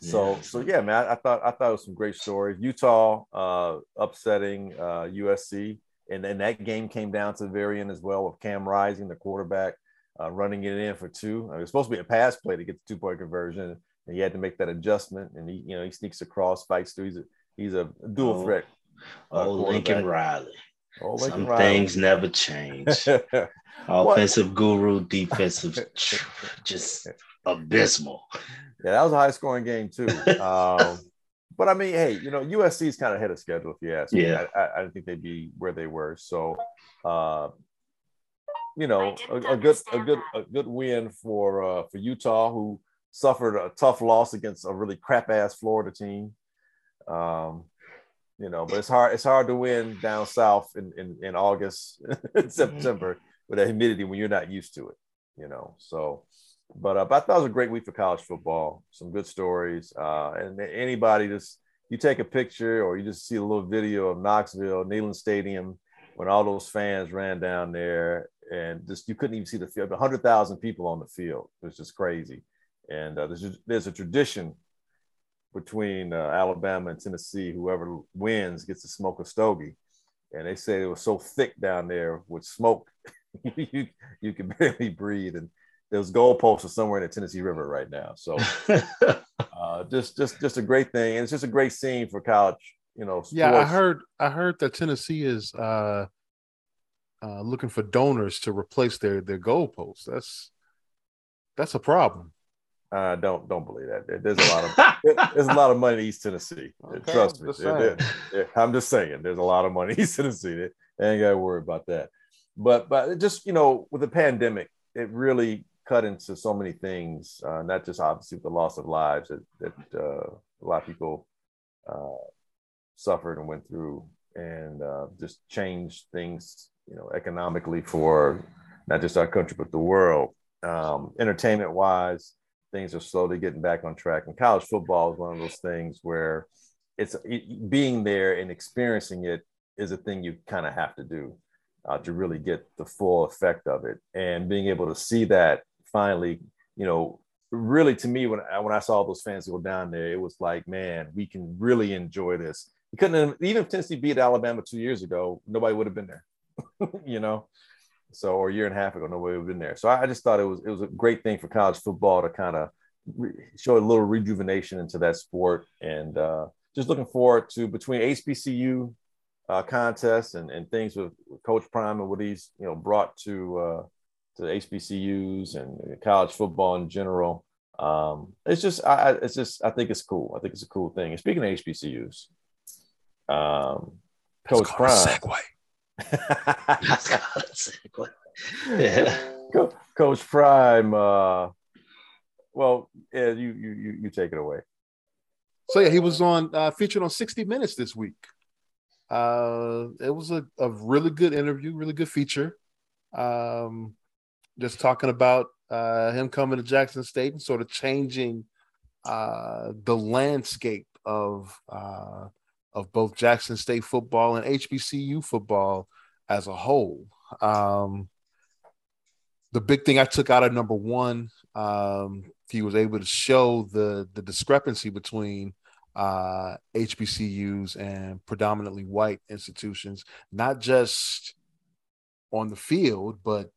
So Yeah. so yeah, man, I, I thought I thought it was some great stories. Utah uh, upsetting uh, USC, and then that game came down to the very end as well with Cam Rising, the quarterback, uh, running it in for two. it was supposed to be a pass play to get the two point conversion, and he had to make that adjustment. And he you know he sneaks across, fights through. He's a he's a dual Oh, threat. uh, Oh, Lincoln. Riley. Oh, Some Riley. things never change. Offensive guru, defensive, just abysmal. Yeah, that was a high scoring game too. Um, but I mean, hey, you know, USC is kind of ahead of schedule if you ask me. Yeah. I, I, I think they'd be where they were. So, uh, you know, a, a good, a good, a good win for uh, for Utah, who suffered a tough loss against a really crap ass Florida team. Um, you know, but it's hard. It's hard to win down south in in, in August, September with that humidity when you're not used to it. You know, so but, uh, but I thought it was a great week for college football. Some good stories. Uh, and anybody just you take a picture or you just see a little video of Knoxville, Neyland Stadium, when all those fans ran down there, and just you couldn't even see the field. hundred thousand people on the field. It was just crazy. And uh, there's there's a tradition between uh, Alabama and Tennessee. Whoever wins gets to smoke a stogie. And they say it was so thick down there with smoke, you you can barely breathe. And those goalposts are somewhere in the Tennessee River right now. So uh, just just just a great thing, and it's just a great scene for college. You know, Yeah, I heard. I heard that Tennessee is uh, uh, looking for donors to replace their their goalposts. That's that's a problem. Uh, don't don't believe that. There's a lot of there's a lot of money in East Tennessee. Okay, Trust me. just There- saying. there- there- I'm just saying. There's a lot of money in East Tennessee. They, they ain't got to worry about that. But but just you know, with the pandemic, it really cut into so many things. Uh, not just obviously with the loss of lives that that uh, a lot of people uh, suffered and went through, and uh, just changed things. You know, economically for not just our country but the world. Um, entertainment wise, things are slowly getting back on track. And college football is one of those things where it's it, being there and experiencing it is a thing you kind of have to do uh, to really get the full effect of it. And being able to see that finally, you know, really to me when I, when I saw those fans go down there, it was like, man, we can really enjoy this. You couldn't have, even if Tennessee beat Alabama two years ago, nobody would have been there, you know. So, or a year and a half ago, nobody would have been there. So, I, I just thought it was it was a great thing for college football to kind of re- show a little rejuvenation into that sport, and uh, just looking forward to between HBCU uh, contests and, and things with, Coach Prime and what he's you know brought to uh, to HBCUs and college football in general. Um, it's just I, it's just I think it's cool. I think it's a cool thing. And speaking of HBCUs, um, Coach Prime. Segue. That's kind of sick. Yeah. Co- Coach Prime. Uh, well, yeah, you you you you take it away. So yeah, he was on uh, featured on 60 Minutes this week. Uh, it was a, a really good interview, really good feature. Um, just talking about uh, him coming to Jackson State and sort of changing uh, the landscape of uh, of both Jackson State football and HBCU football as a whole. Um, the big thing I took out of number one, um, he was able to show the the discrepancy between uh, HBCUs and predominantly white institutions, not just on the field, but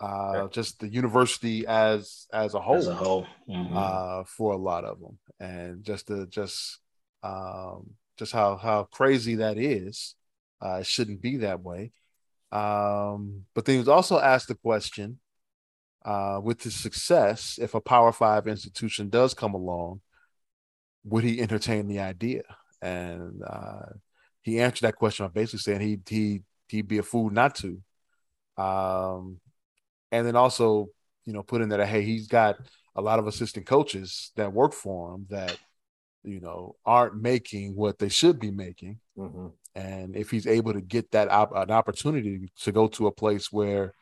uh, just the university as as a whole, as a whole, mm-hmm. uh, for a lot of them, and just the just um, just how how crazy that is. Uh, it shouldn't be that way. Um, but then he was also asked the question uh, with his success, if a Power Five institution does come along, would he entertain the idea? And uh, he answered that question by basically saying he he he'd be a fool not to. Um, and then also, you know, put in there that hey, he's got a lot of assistant coaches that work for him that you know aren't making what they should be making. Mm-hmm. And if he's able to get that op- an opportunity to go to a place where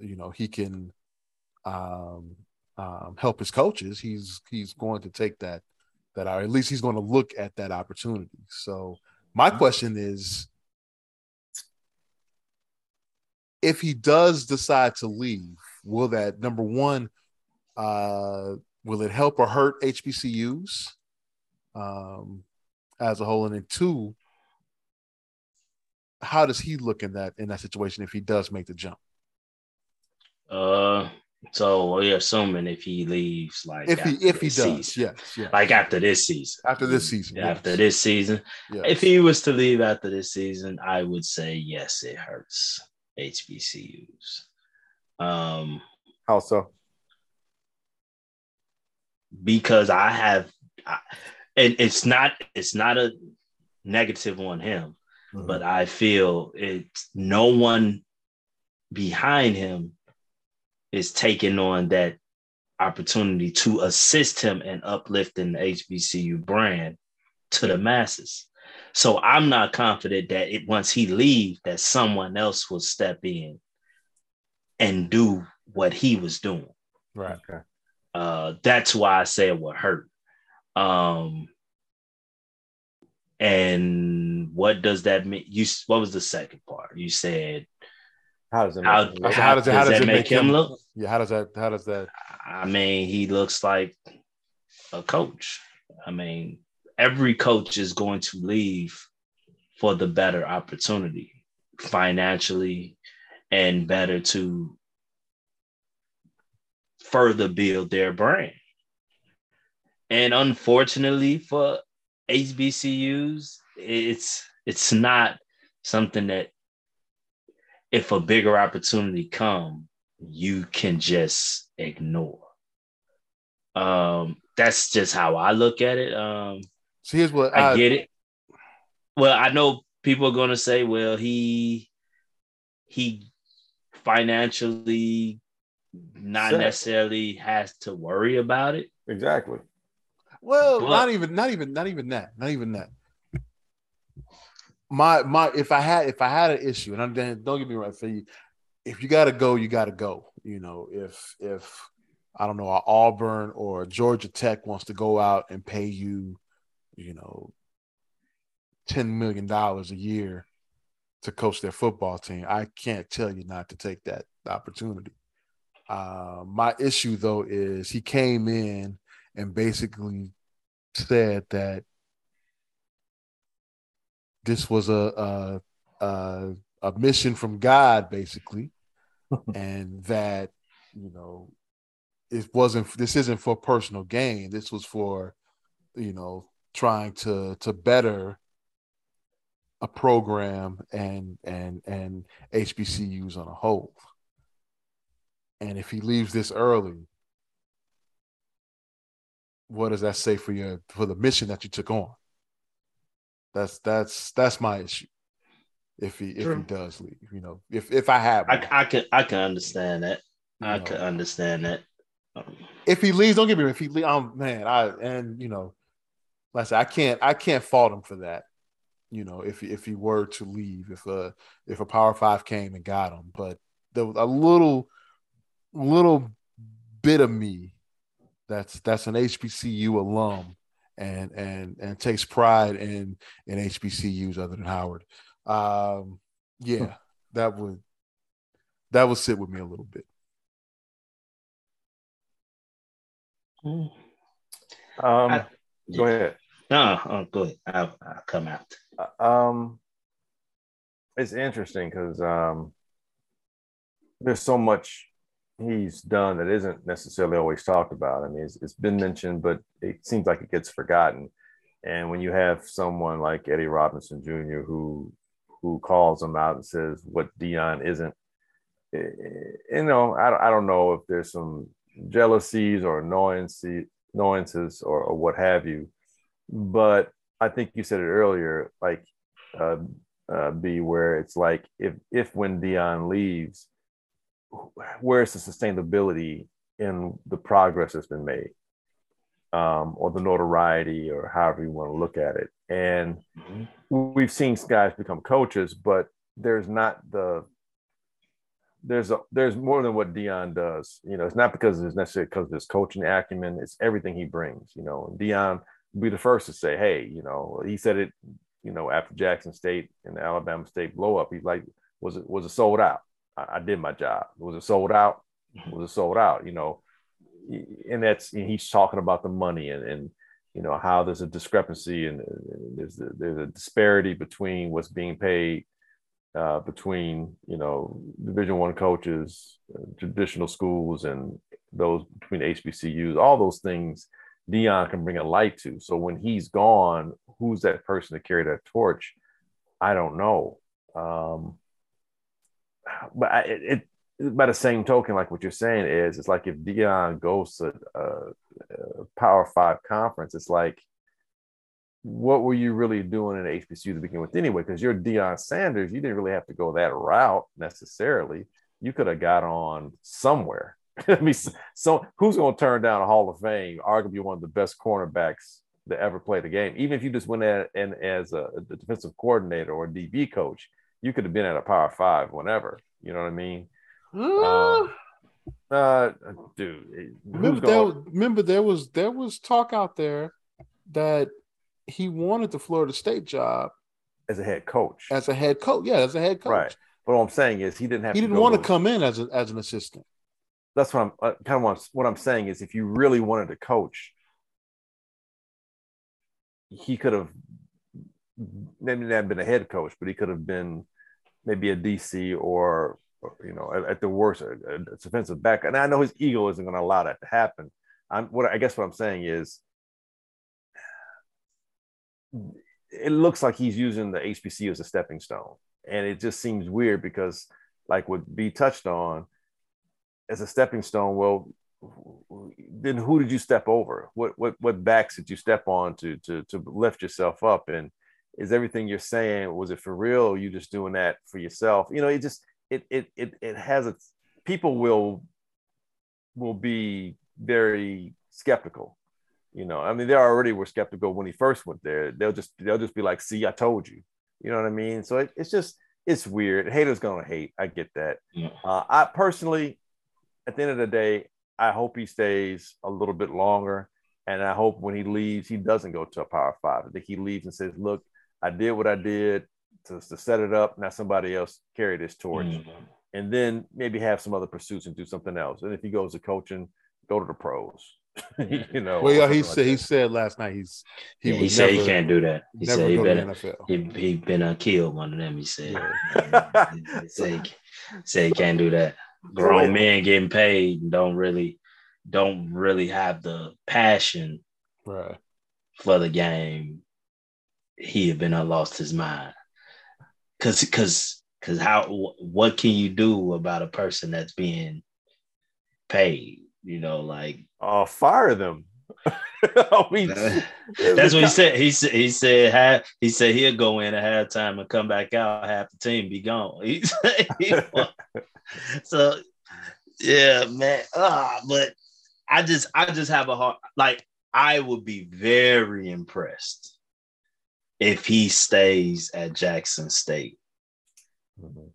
you know he can um, um, help his coaches, he's he's going to take that that or at least he's going to look at that opportunity. So my question is if he does decide to leave, will that number one, uh, will it help or hurt HBCUs um, as a whole? And then two, how does he look in that in that situation if he does make the jump? Uh, so we're assuming if he leaves, like if he if he does, season, yes, yes, like after this season, after this season, after yes. this season, yes. if he was to leave after this season, I would say yes, it hurts HBCUs. Um, how so? Because I have, I, and it's not it's not a negative on him, mm-hmm. but I feel it's no one behind him is taking on that opportunity to assist him in uplifting the HBCU brand to the masses. So I'm not confident that it once he leaves, that someone else will step in and do what he was doing. Right. Okay. Uh, that's why I say it will hurt. Um, and what does that mean? You what was the second part? You said how does it make, how, him look? how, does, how does, it make, him, him look? Yeah, how does that how does that I mean, he looks like a coach. I mean, every coach is going to leave for the better opportunity financially and better to further build their brand. And unfortunately for HBCUs, it's it's not something that if a bigger opportunity come, you can just ignore. Um, that's just how I look at it. Um, so here's what I, I get it. Well, I know people are going to say, well, he he financially not necessarily has to worry about it. Exactly. Well, but, not even, not even, not even that, not even that my my if I had if I had an issue, and I'm don't get me wrong, for you, if you gotta go, you gotta go. You know, if if I don't know, Auburn or Georgia Tech wants to go out and pay you, you know, ten million dollars a year to coach their football team, I can't tell you not to take that opportunity. Uh, my issue though is he came in and basically said that this was a a, a, a mission from God, basically, and that you know it wasn't. This isn't for personal gain. This was for you know trying to to better a program and and and HBCUs on a whole. And if he leaves this early, what does that say for your for the mission that you took on? That's that's that's my issue. If he if he does leave, you know, if if I have, I, I can I can understand that. You I know, can understand that. Um, if he leaves, don't get me wrong. If he leaves, um, man, I and you know, like I said, I can't I can't fault him for that. You know, if if he were to leave, if a if a Power Five came and got him, but there was a little little bit of me that's that's an HBCU alum and and and takes pride in in HBCUs other than Howard. Um, yeah, that would that would sit with me a little bit. Um, I, go ahead. No, oh, go ahead. I'll, I'll come out. Uh, um, it's interesting because um, there's so much he's done that isn't necessarily always talked about. I mean, it's, it's been mentioned, but it seems like it gets forgotten. And when you have someone like Eddie Robinson Jr., who who calls him out and says what Deion isn't, eh, you know, I, I don't know if there's some jealousies or annoyances, annoyances or, or what have you, but I think you said it earlier, like uh, uh, B, where it's like if if when Deion leaves, where's the sustainability in the progress that's been made, um, or the notoriety, or however you want to look at it. And mm-hmm. we've seen guys become coaches, but there's not the there's a there's more than what Deion does. You know, it's not because it's necessarily because of his coaching acumen. It's everything he brings. You know, Deion be the first to say, hey, you know, he said it. You know, after Jackson State and the Alabama State blow up, he's like, was it was it sold out? I, I did my job. Was it sold out? Was it sold out? You know, and that's and he's talking about the money and and you know how there's a discrepancy and, and there's a, there's a disparity between what's being paid uh, between you know Division One coaches, uh, traditional schools, and those between HBCUs. All those things Deion can bring a light to. So when he's gone, who's that person to carry that torch? I don't know. Um, but I, it, it, by the same token, like what you're saying is, it's like if Deion goes to a, a Power Five conference, it's like, what were you really doing in HBCU to begin with anyway? Because you're Deion Sanders, you didn't really have to go that route necessarily. You could have got on somewhere. I mean, so who's going to turn down a Hall of Fame, arguably one of the best cornerbacks that ever played the game? Even if you just went in as a, a defensive coordinator or a DB coach, you could have been at a Power Five whenever. You know what I mean? Uh, uh dude. Remember, there, remember there was there was talk out there that he wanted the Florida State job as a head coach. As a head coach, yeah, as a head coach. Right. But what I'm saying is he didn't have. He didn't want to come in as a, as an assistant. That's what I'm uh, kind of what, what I'm saying is if you really wanted to coach, he could have maybe not been a head coach, but he could have been maybe a DC or, or you know, at, at, the worst, a, a defensive back. And I know his ego isn't going to allow that to happen. I'm what I guess what I'm saying is it looks like he's using the HBC as a stepping stone. And it just seems weird because, like what B touched on, as a stepping stone, well, then who did you step over? What what what backs did you step on to to to lift yourself up? And is everything you're saying was it for real? Or you just doing that for yourself? You know, it just it it it it has a people will will be very skeptical you know, I mean, they already were skeptical when he first went there. They'll just they'll just be like, "See, I told you." You know what I mean? So it, it's just it's weird. Haters gonna hate. I get that. Yeah. Uh, I personally, at the end of the day, I hope he stays a little bit longer, and I hope when he leaves, he doesn't go to a Power Five. I think he leaves and says, "Look, I did what I did to, to set it up. Now somebody else carry this torch." Mm-hmm. And then maybe have some other pursuits and do something else. And if he goes to coaching, go to the pros. you know. Well, yeah, he said like he said last night he's he, yeah, he said never, he can't do that. He said he been he he been uh, killed one of them. He said yeah. he, he, said, he, said he can't do that. Grown men getting paid and don't really don't really have the passion right for the game. He had been uh, lost his mind because because because how what can you do about a person that's being paid? You know, like uh, fire them. I mean, that's what he said. He said he said he said he'll go in at halftime and come back out, half the team be gone. He so yeah, man. Ah, but I just I just have a heart like I would be very impressed if he stays at Jackson State. Mm-hmm.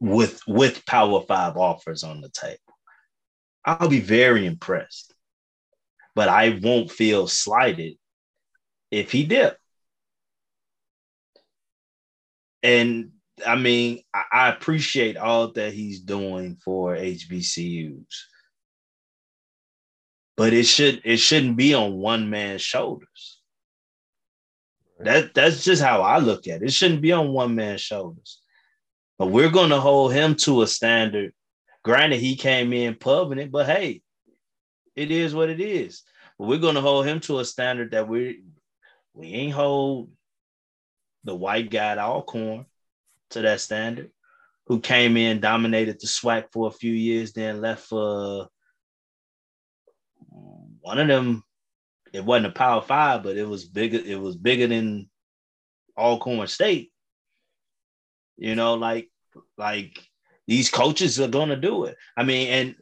With with Power Five offers on the table. I'll be very impressed. But I won't feel slighted if he did. And I mean, I appreciate all that he's doing for HBCUs. but it should it shouldn't be on one man's shoulders. That that's just how I look at it. It shouldn't be on one man's shoulders. But we're to hold him to a standard. Granted, he came in pubbing it, but hey, it is what it is. But we're to hold him to a standard that we we ain't hold the white guy at Alcorn to that standard, who came in, dominated the SWAC for a few years, then left for one of them. It wasn't a Power Five, but it was bigger. It was bigger than Alcorn State. You know, like like these coaches are gonna do it. I mean, and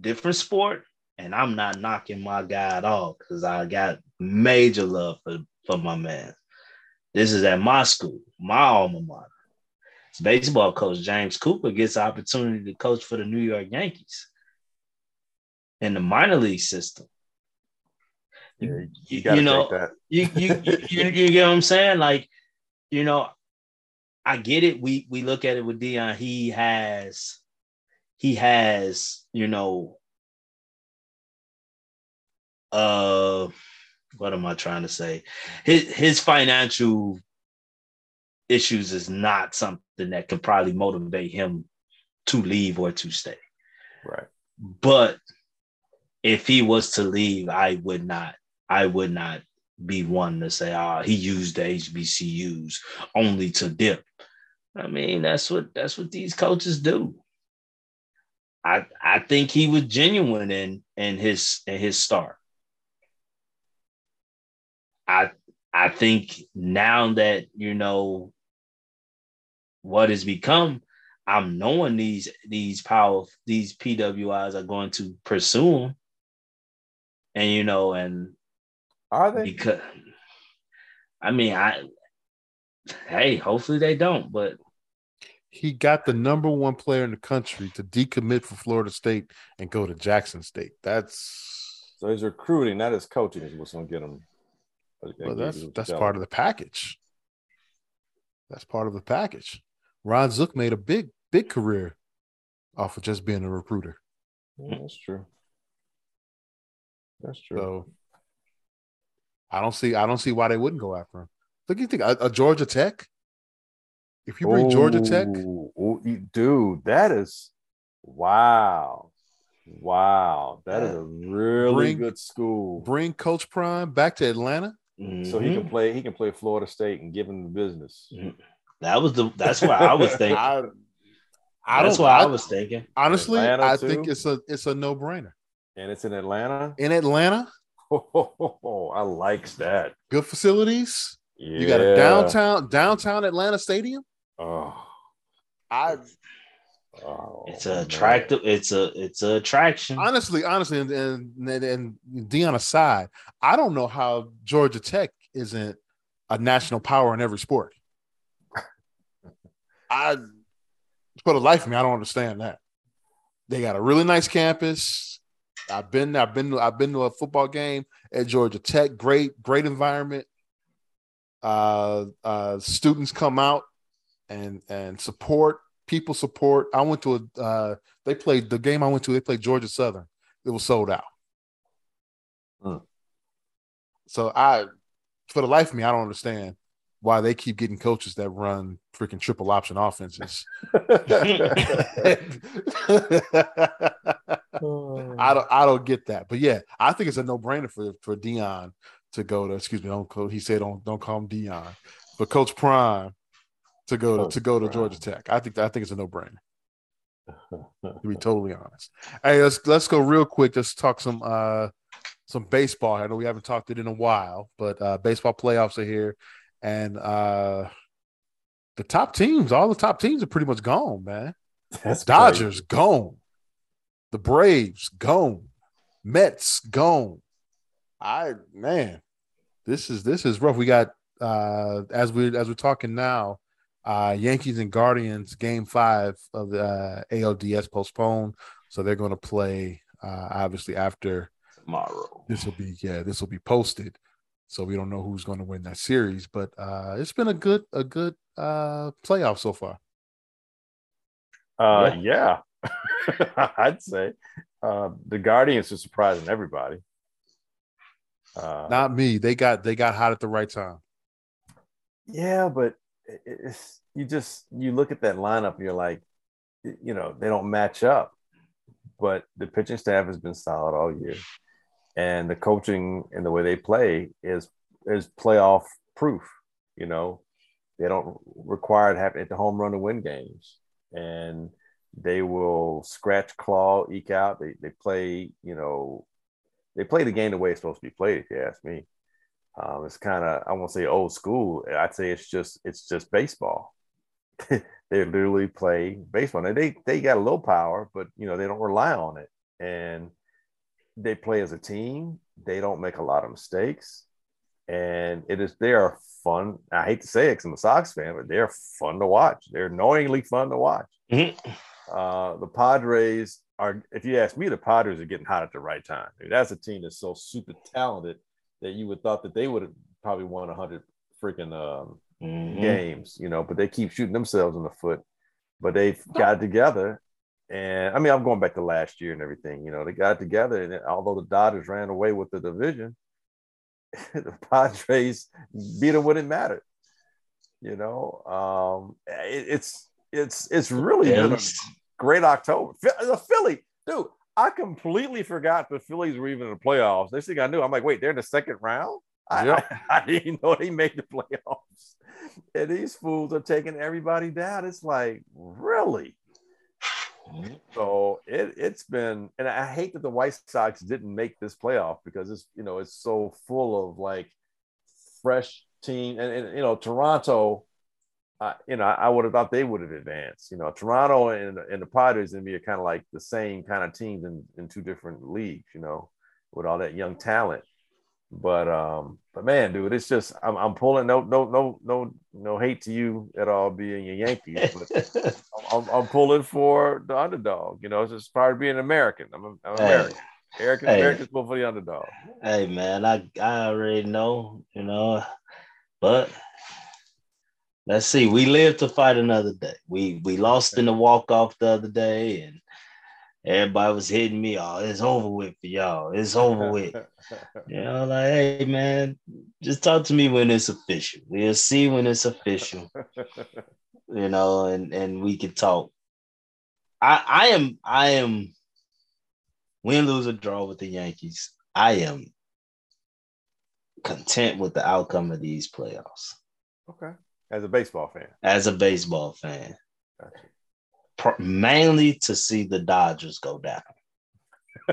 different sport, and I'm not knocking my guy at all because I got major love for, for my man. This is at my school, my alma mater. It's baseball coach James Cooper gets opportunity to coach for the New York Yankees in the minor league system. Yeah, you, you, you know, you, you, you, you get what I'm saying? Like, you know, I get it. We we look at it with Deion. He has, he has, you know, uh, what am I trying to say? His his financial issues is not something that could probably motivate him to leave or to stay. Right. But if he was to leave, I would not, I would not be one to say, ah, oh, he used the HBCUs only to dip. I mean, that's what that's what these coaches do. I I think he was genuine in in his in his start. I I think now that you know what has become, I'm knowing these these power these PWIs are going to pursue him, and you know, and are they? Because I mean, I hey, hopefully they don't, but he got the number one player in the country to decommit for Florida State and go to Jackson State. That's so he's recruiting, not his coaching is what's going to get him. Well, that's that's part of the package. That's part of the package. Ron Zook made a big, big career off of just being a recruiter. Yeah, that's true. That's true. So I don't see I don't see why they wouldn't go after him. Look, you think a, a Georgia Tech? If you bring Georgia Tech, ooh, dude, that is wow. Wow, that is a really bring, good school. Bring Coach Prime back to Atlanta, mm-hmm. so he can play. He can play Florida State and give him the business. Mm-hmm. That was the. That's what I was thinking. I, I that's what I, I, was thinking. Honestly, Atlanta I too? think it's a it's a no brainer. And it's in Atlanta. In Atlanta. Oh, I likes that. Good facilities. Yeah. You got a downtown downtown Atlanta stadium. Oh, I. Oh, it's a attractive. It's a it's a attraction. Honestly, honestly, and and, and Deion aside, I don't know how Georgia Tech isn't a national power in every sport. I, for the life of me, I don't understand that. They got a really nice campus. I've been, I've been, I've been to a football game at Georgia Tech. Great, great environment. Uh, uh, students come out and and support people support. I went to a uh, they played the game I went to. They played Georgia Southern. It was sold out. Hmm. So I, for the life of me, I don't understand why they keep getting coaches that run freaking triple option offenses. I don't I don't get that. But yeah, I think it's a no-brainer for for Deion to go to excuse me, don't he said don't don't call him Deion, But Coach Prime to go to, to go to Georgia Tech. I think I think it's a no-brainer. to be totally honest. Hey, let's let's go real quick. Let's talk some uh some baseball. I know we haven't talked it in a while, but uh baseball playoffs are here and uh the top teams, all the top teams are pretty much gone, man. That's Dodgers crazy. gone. The Braves gone. Mets gone. I man, this is this is rough. We got uh as we as we're talking now, uh, Yankees and Guardians game five of the uh, ALDS postponed, so they're going to play uh, obviously after tomorrow. This will be yeah, this will be posted, so we don't know who's going to win that series. But uh, it's been a good a good uh, playoff so far. Uh, yeah, yeah. I'd say. Uh, the Guardians are surprising everybody. Uh, Not me. They got they got hot at the right time. Yeah, but it's you just you look at that lineup and you're like, you know, they don't match up. But the pitching staff has been solid all year, and the coaching and the way they play is is playoff proof. You know, they don't require to have hit the home run to win games, and they will scratch, claw, eke out. They they play, you know, they play the game the way it's supposed to be played. If you ask me, um, it's kind of I won't say old school. I'd say it's just it's just baseball. they literally play baseball. Now they they got a little power, but you know they don't rely on it, and they play as a team. They don't make a lot of mistakes, and it is they are fun. I hate to say it because I'm a Sox fan, but they're fun to watch. They're annoyingly fun to watch. Mm-hmm. Uh, the Padres are, if you ask me, the Padres are getting hot at the right time. I mean, that's a team that's so super talented that you would thought that they would have probably won 100 freaking um, mm-hmm. games, you know, but they keep shooting themselves in the foot. But they've got together. And I mean, I'm going back to last year and everything, you know, they got together. And although the Dodgers ran away with the division, the Padres beat them when it mattered. You know, um, it, it's it's it's really been a great October. The Philly, dude, I completely forgot the Phillies were even in the playoffs. They think I knew. I'm like, wait, they're in the second round. I, I, I, didn't know they made the playoffs. And these fools are taking everybody down. It's like, really? So it, it's been, and I hate that the White Sox didn't make this playoff because it's, you know, it's so full of like fresh team. And, and you know, Toronto uh, you know, I would have thought they would have advanced. You know, Toronto and, and the Padres and are kind of like the same kind of teams in, in two different leagues, you know, with all that young talent. But um, but man, dude, it's just I'm, I'm pulling no no no no no hate to you at all being a Yankees, but I'm, I'm, pulling for the underdog. You know, it's just part of being American. I'm, a, I'm American. Hey. American, hey. Americans pull for the underdog. Hey man, I I already know, you know, but let's see. We live to fight another day. We we lost in the walk off the other day, and everybody was hitting me. Oh, it's over with for y'all. It's over with. you know, like, hey man, just talk to me when it's official. We'll see when it's official. you know, and and we can talk. I I am I am win, lose, or draw with the Yankees. I am content with the outcome of these playoffs. Okay. As a baseball fan. As a baseball fan. Gotcha. Mainly to see the Dodgers go down.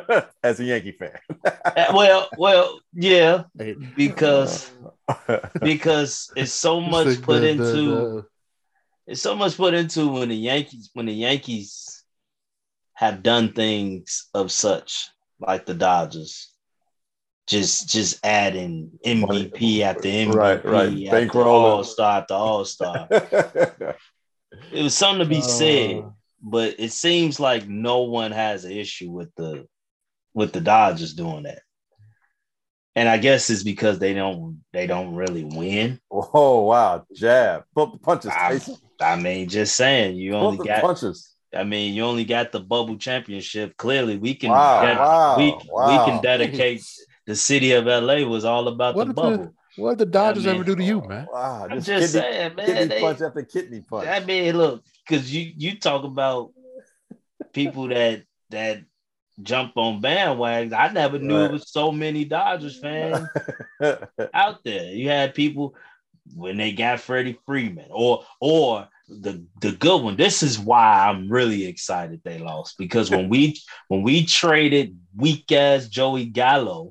As a Yankee fan. Eh, well, well, yeah, because because it's so much put into it's so much put into when the Yankees when the Yankees have done things of such like the Dodgers just just adding MVP after MVP, right, right. Bankroll All Star after All Star. it was something to be uh, said, but it seems like no one has an issue with the with the Dodgers doing that. And I guess it's because they don't they don't really win. Oh wow, jab, punches. I, I, mean, just saying, you only got punches. I mean, you only got the bubble championship. Clearly, we can wow, wow, we, wow. we can dedicate the city of LA was all about what the bubble. The, what did the Dodgers I mean, ever do to you, man? Wow, I'm just kidney, saying, man. Kidney they, punch after kidney punch. I mean, look, because you you talk about people that that jump on bandwagons. I never knew right. it was so many Dodgers fans out there. You had people when they got Freddie Freeman, or or the the good one. This is why I'm really excited they lost because when we when we traded weak ass Joey Gallo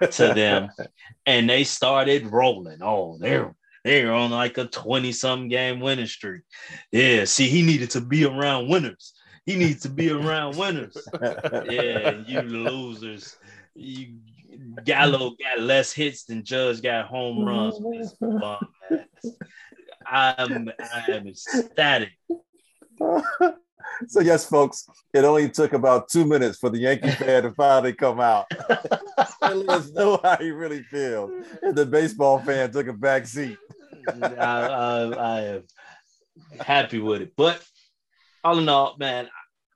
to them and they started rolling. Oh, they're they're on like a 20 some game winning streak. Yeah, see, he needed to be around winners. He needs to be around winners. yeah, you losers. You Gallo got less hits than Judge got home runs. I'm I am ecstatic. so yes, folks, it only took about two minutes for the Yankee fan to finally come out and let us know how he really feels. And the baseball fan took a back seat. I, I, I am happy with it, but all in all, man,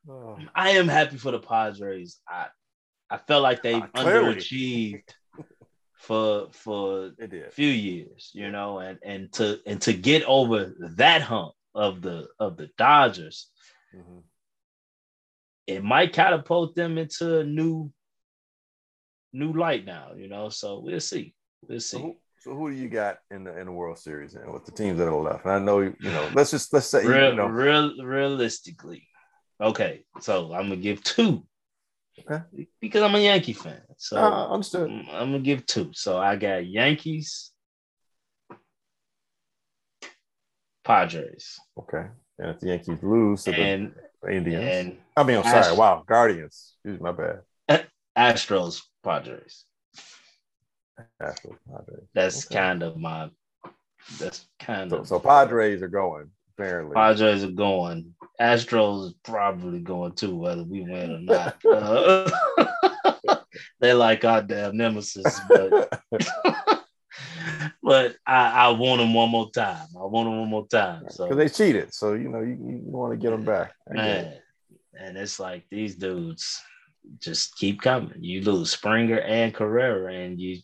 Oh. I am happy for the Padres. I I felt like they've uh, underachieved for for a few years, you know, and and to and to get over that hump of the of the Dodgers, mm-hmm. it might catapult them into a new new light now, you know. So we'll see. We'll see. So who, so who do you got in the in the World Series and with the teams that are left? And I know you know. Let's just let's say real, you know. real realistically, okay. So I'm gonna give two. Okay. Because I'm a Yankee fan. So uh, understood. I'm, I'm gonna give two. So I got Yankees, Padres. Okay. And if the Yankees lose to and, the Indians, and I mean, I'm Ast- sorry. Wow, Guardians. Excuse my bad. Astros, Padres. Astros, Padres. That's okay. kind of my. That's kind so, of. So Padres are going apparently. Padres are going. Astros probably going too, whether we win or not. uh, they like our damn nemesis, but but I, I want them one more time. I want them one more time. So because they cheated, so you know you, you want to get them back. Man, and it's like these dudes just keep coming. You lose Springer and Correa, and you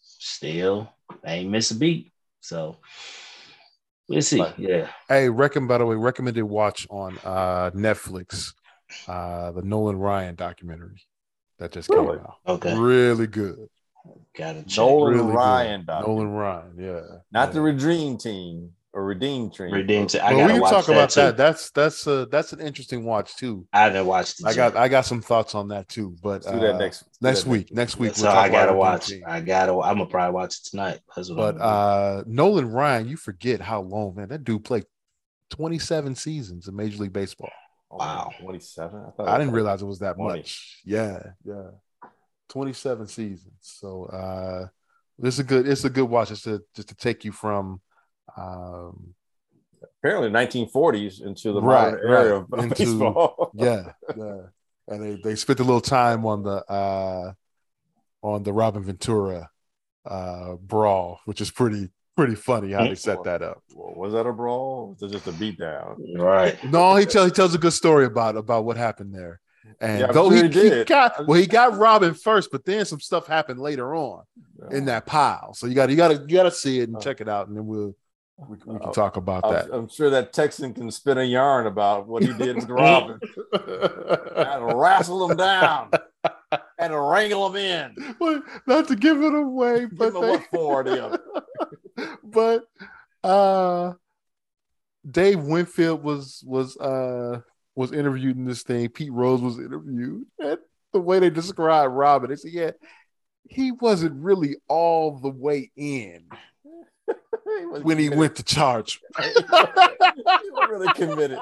still ain't miss a beat. So we'll see. Yeah. Hey, recommend by the way, recommended watch on uh Netflix, uh the Nolan Ryan documentary that just really? came out. Okay. Really good. Got it. Nolan really Ryan. Nolan Ryan. Yeah. Not yeah. the Redeem team or Redeem Team. Redeem Team. I well, we can talk that about too. that. That's that's uh that's an interesting watch too. I haven't watched. I got I got some thoughts on that too. But do that uh, next next that week. Next week. So I gotta watch. I gotta. I'm gonna probably watch it tonight. but uh Nolan Ryan, you forget how long man that dude played 27 seasons in Major League Baseball. Wow, 27. I, I didn't realize it was that 20. much. Yeah, yeah. 27 seasons. So uh this is a good it's a good watch just to just to take you from um apparently 1940s into the right, modern right. era of into, baseball. yeah, yeah. And they, they spent a little time on the uh on the Robin Ventura uh brawl, which is pretty pretty funny how they set that up. Was that a brawl? Was it just a beatdown? Right. No, he tells he tells a good story about about what happened there. And yeah, though sure he, he, got well, he got Robin first, but then some stuff happened later on in that pile. So you got you got to you got to see it and check it out, and then we'll we, we can talk about I'm, that. I'm sure that Texan can spin a yarn about what he did with Robin. and wrestle him down and wrangle him in. Well, not to give it away, but give they, what for him. but uh Dave Winfield was was uh was interviewed in this thing. Pete Rose was interviewed. And the way they described Robin, they said, yeah, he wasn't really all the way in when committed. he went to charge. he wasn't really committed.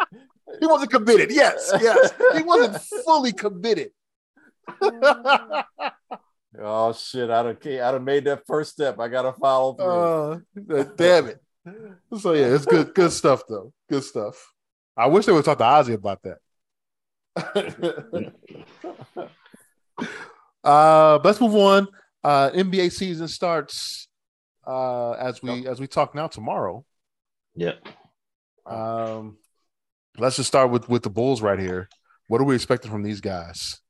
He wasn't committed. Yes, yes. He wasn't fully committed. oh shit! I'd have, I'd have made that first step. I gotta follow through. Uh, damn it. So yeah, it's good, good stuff though. Good stuff. I wish they would talk to Ozzy about that. uh, let's move on. Uh, NBA season starts uh, as we yep. as we talk now tomorrow. Yep. Um, let's just start with with the Bulls right here. What are we expecting from these guys?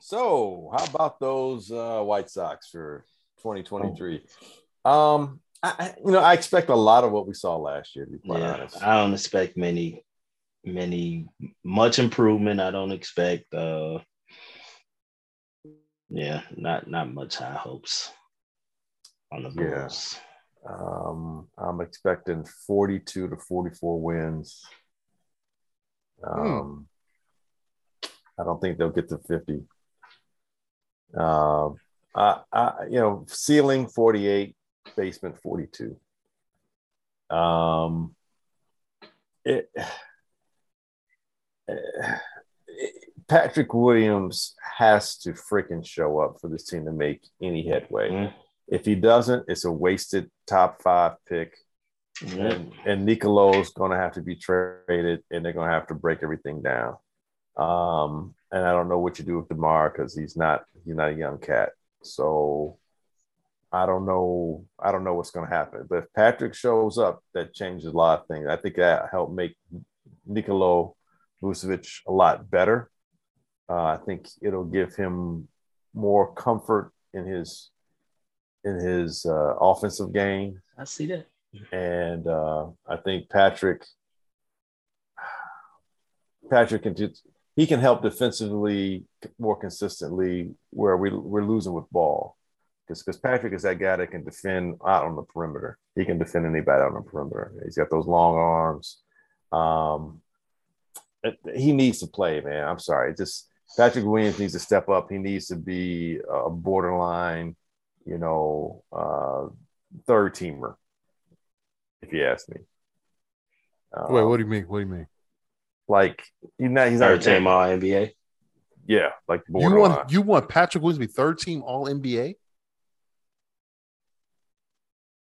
So, how about those uh, White Sox for 2023? Um, I, you know, I expect a lot of what we saw last year. To be quite yeah, honest, I don't expect many, many much improvement. I don't expect. uh Yeah, not not much high hopes on the Bulls. Yeah. Um, I'm expecting 42 to 44 wins. Hmm. Um, hmm. I don't think they'll get to 50. Uh, I, I, you know, ceiling 48, basement 42. Um, it, Patrick Williams has to freaking show up for this team to make any headway. Mm-hmm. If he doesn't, it's a wasted top five pick. Mm-hmm. And, and Nikola's going to have to be traded and they're going to have to break everything down. Um, and I don't know what you do with DeMar because he's not he's not a young cat. So I don't know. I don't know what's going to happen. But if Patrick shows up, that changes a lot of things. I think that helped make Nikola Vucevic a lot better. Uh, I think it'll give him more comfort in his in his uh, offensive game. I see that. And uh, I think Patrick Patrick can do, he can help defensively more consistently where we we're losing with ball. Because Patrick is that guy that can defend out on the perimeter. He can defend anybody on the perimeter. He's got those long arms. Um, he needs to play, man. I'm sorry. just Patrick Williams needs to step up. He needs to be a borderline, you know, uh, third teamer, if you ask me. Um, Wait, what do you mean? What do you mean? Like you know, he's not he's third team all NBA. Yeah, like you want you want Patrick Williams to be third team all NBA?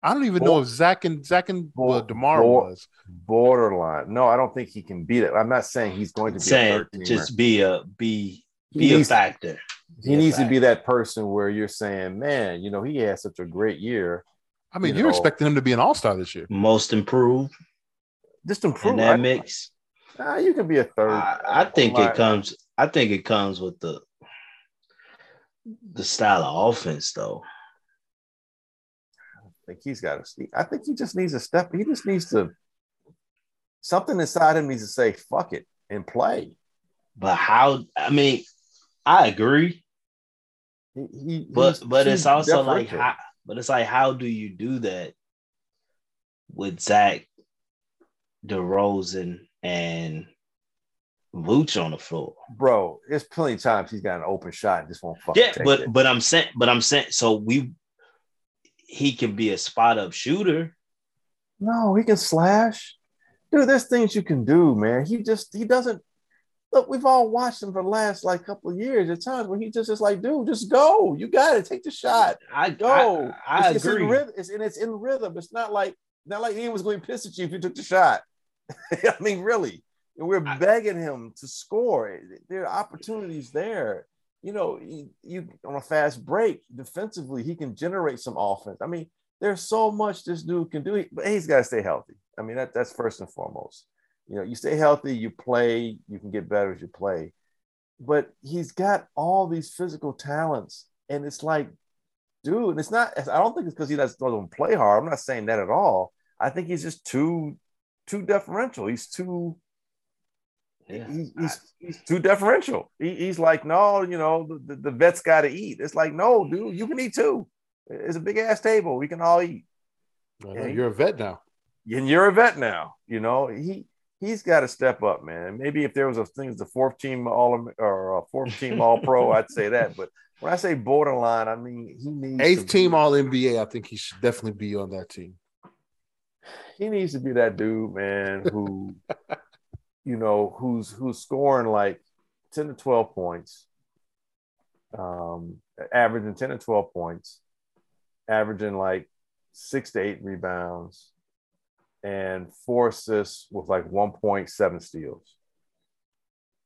I don't even know if Zach and Zach and uh, Demar was borderline. No, I don't think he can beat it. I'm not saying he's going to be saying just be a be be he a factor. He needs factor. to be that person where you're saying, man, you know, he had such a great year. I mean, you are expecting him to be an all star this year. Most improved. Just improve in that I, mix. Nah, you can be a third. I, I think it comes. I think it comes with the the style of offense, though I think he's got to. I think he just needs a step. He just needs to. Something inside him needs to say "fuck it" and play. But how? I mean, I agree. He, he, but but it's also like how, but it's like how do you do that with Zach DeRozan and Vooch on the floor, bro. There's plenty of times he's got an open shot and just won't fucking. Yeah, but it. but I'm saying, but I'm saying, so we he can be a spot up shooter. No, he can slash. Dude, there's things you can do, man. He just he doesn't look. We've all watched him for the last like couple of years. At times when he just is like, dude, just go. You got it. Take the shot. I go. I, I it's, agree. It's in rhythm. It's, and it's in rhythm. It's not like not like Ian was going to piss at you if you took the shot. I mean, really. And we're begging him to score. There are opportunities there you know, you, you on a fast break defensively, he can generate some offense. I mean, there's so much this dude can do, but he's got to stay healthy. I mean, that, that's first and foremost. You know, you stay healthy, you play, you can get better as you play. But he's got all these physical talents, and it's like, dude, it's not. I don't think it's because he doesn't play hard. I'm not saying that at all. I think he's just too, too deferential. He's too yeah. He, he's, he's too deferential. He, he's like, no, you know, the, the vet's got to eat. It's like, no, dude, you can eat too. It's a big ass table. We can all eat. Well, you're a vet now. And you're a vet now. You know, he he's got to step up, man. Maybe if there was a thing as the fourth team all or a fourth team all pro, I'd say that. But when I say borderline, I mean he needs eighth team all NBA. I think he should definitely be on that team. He needs to be that dude, man, who you know, who's who's scoring like 10 to 12 points, um, averaging 10 to 12 points, averaging like six to eight rebounds, and four assists with like 1.7 steals.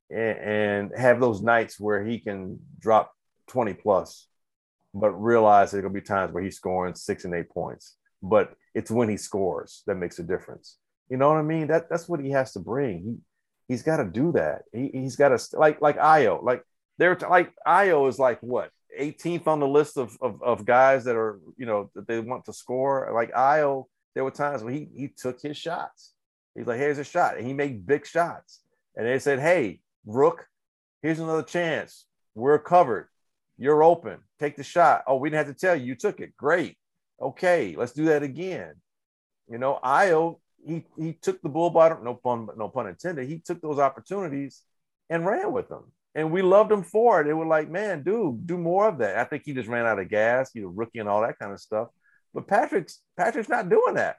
And, have those nights where he can drop 20 plus, but realize there's gonna be times where he's scoring six and eight points. But it's when he scores that makes a difference. You know what I mean? That that's what he has to bring. He he's got to do that. He, he's got to like like Ayo Like they're like Ayo is like what 18th on the list of, of of guys that are you know that they want to score. Like Ayo, there were times when he he took his shots. He's like, here's a shot, and he made big shots. And they said, hey, Rook, here's another chance. We're covered. You're open. Take the shot. Oh, we didn't have to tell you. You took it. Great. Okay, let's do that again. You know, Ayo he he took the bull by no pun no pun intended. He took those opportunities and ran with them, and we loved him for it. They were like, man, dude, do more of that. I think he just ran out of gas, you know, rookie and all that kind of stuff. But Patrick's Patrick's not doing that.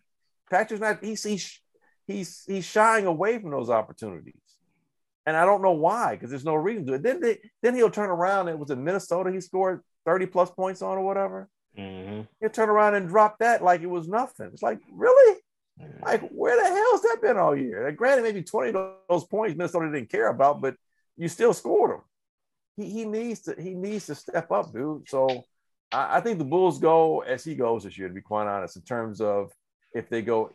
Patrick's not. He's he's he's he's shying away from those opportunities, and I don't know why because there's no reason to it. Then they, then he'll turn around. It was in Minnesota. He scored thirty plus points on or whatever. Mm-hmm. He'll turn around and drop that like it was nothing. It's like really like, where the hell's that been all year? Like, granted, maybe 20 of those points Minnesota didn't care about, but you still scored them. He, he needs to he needs to step up, dude. So I, I think the Bulls go as he goes this year, to be quite honest, in terms of if they go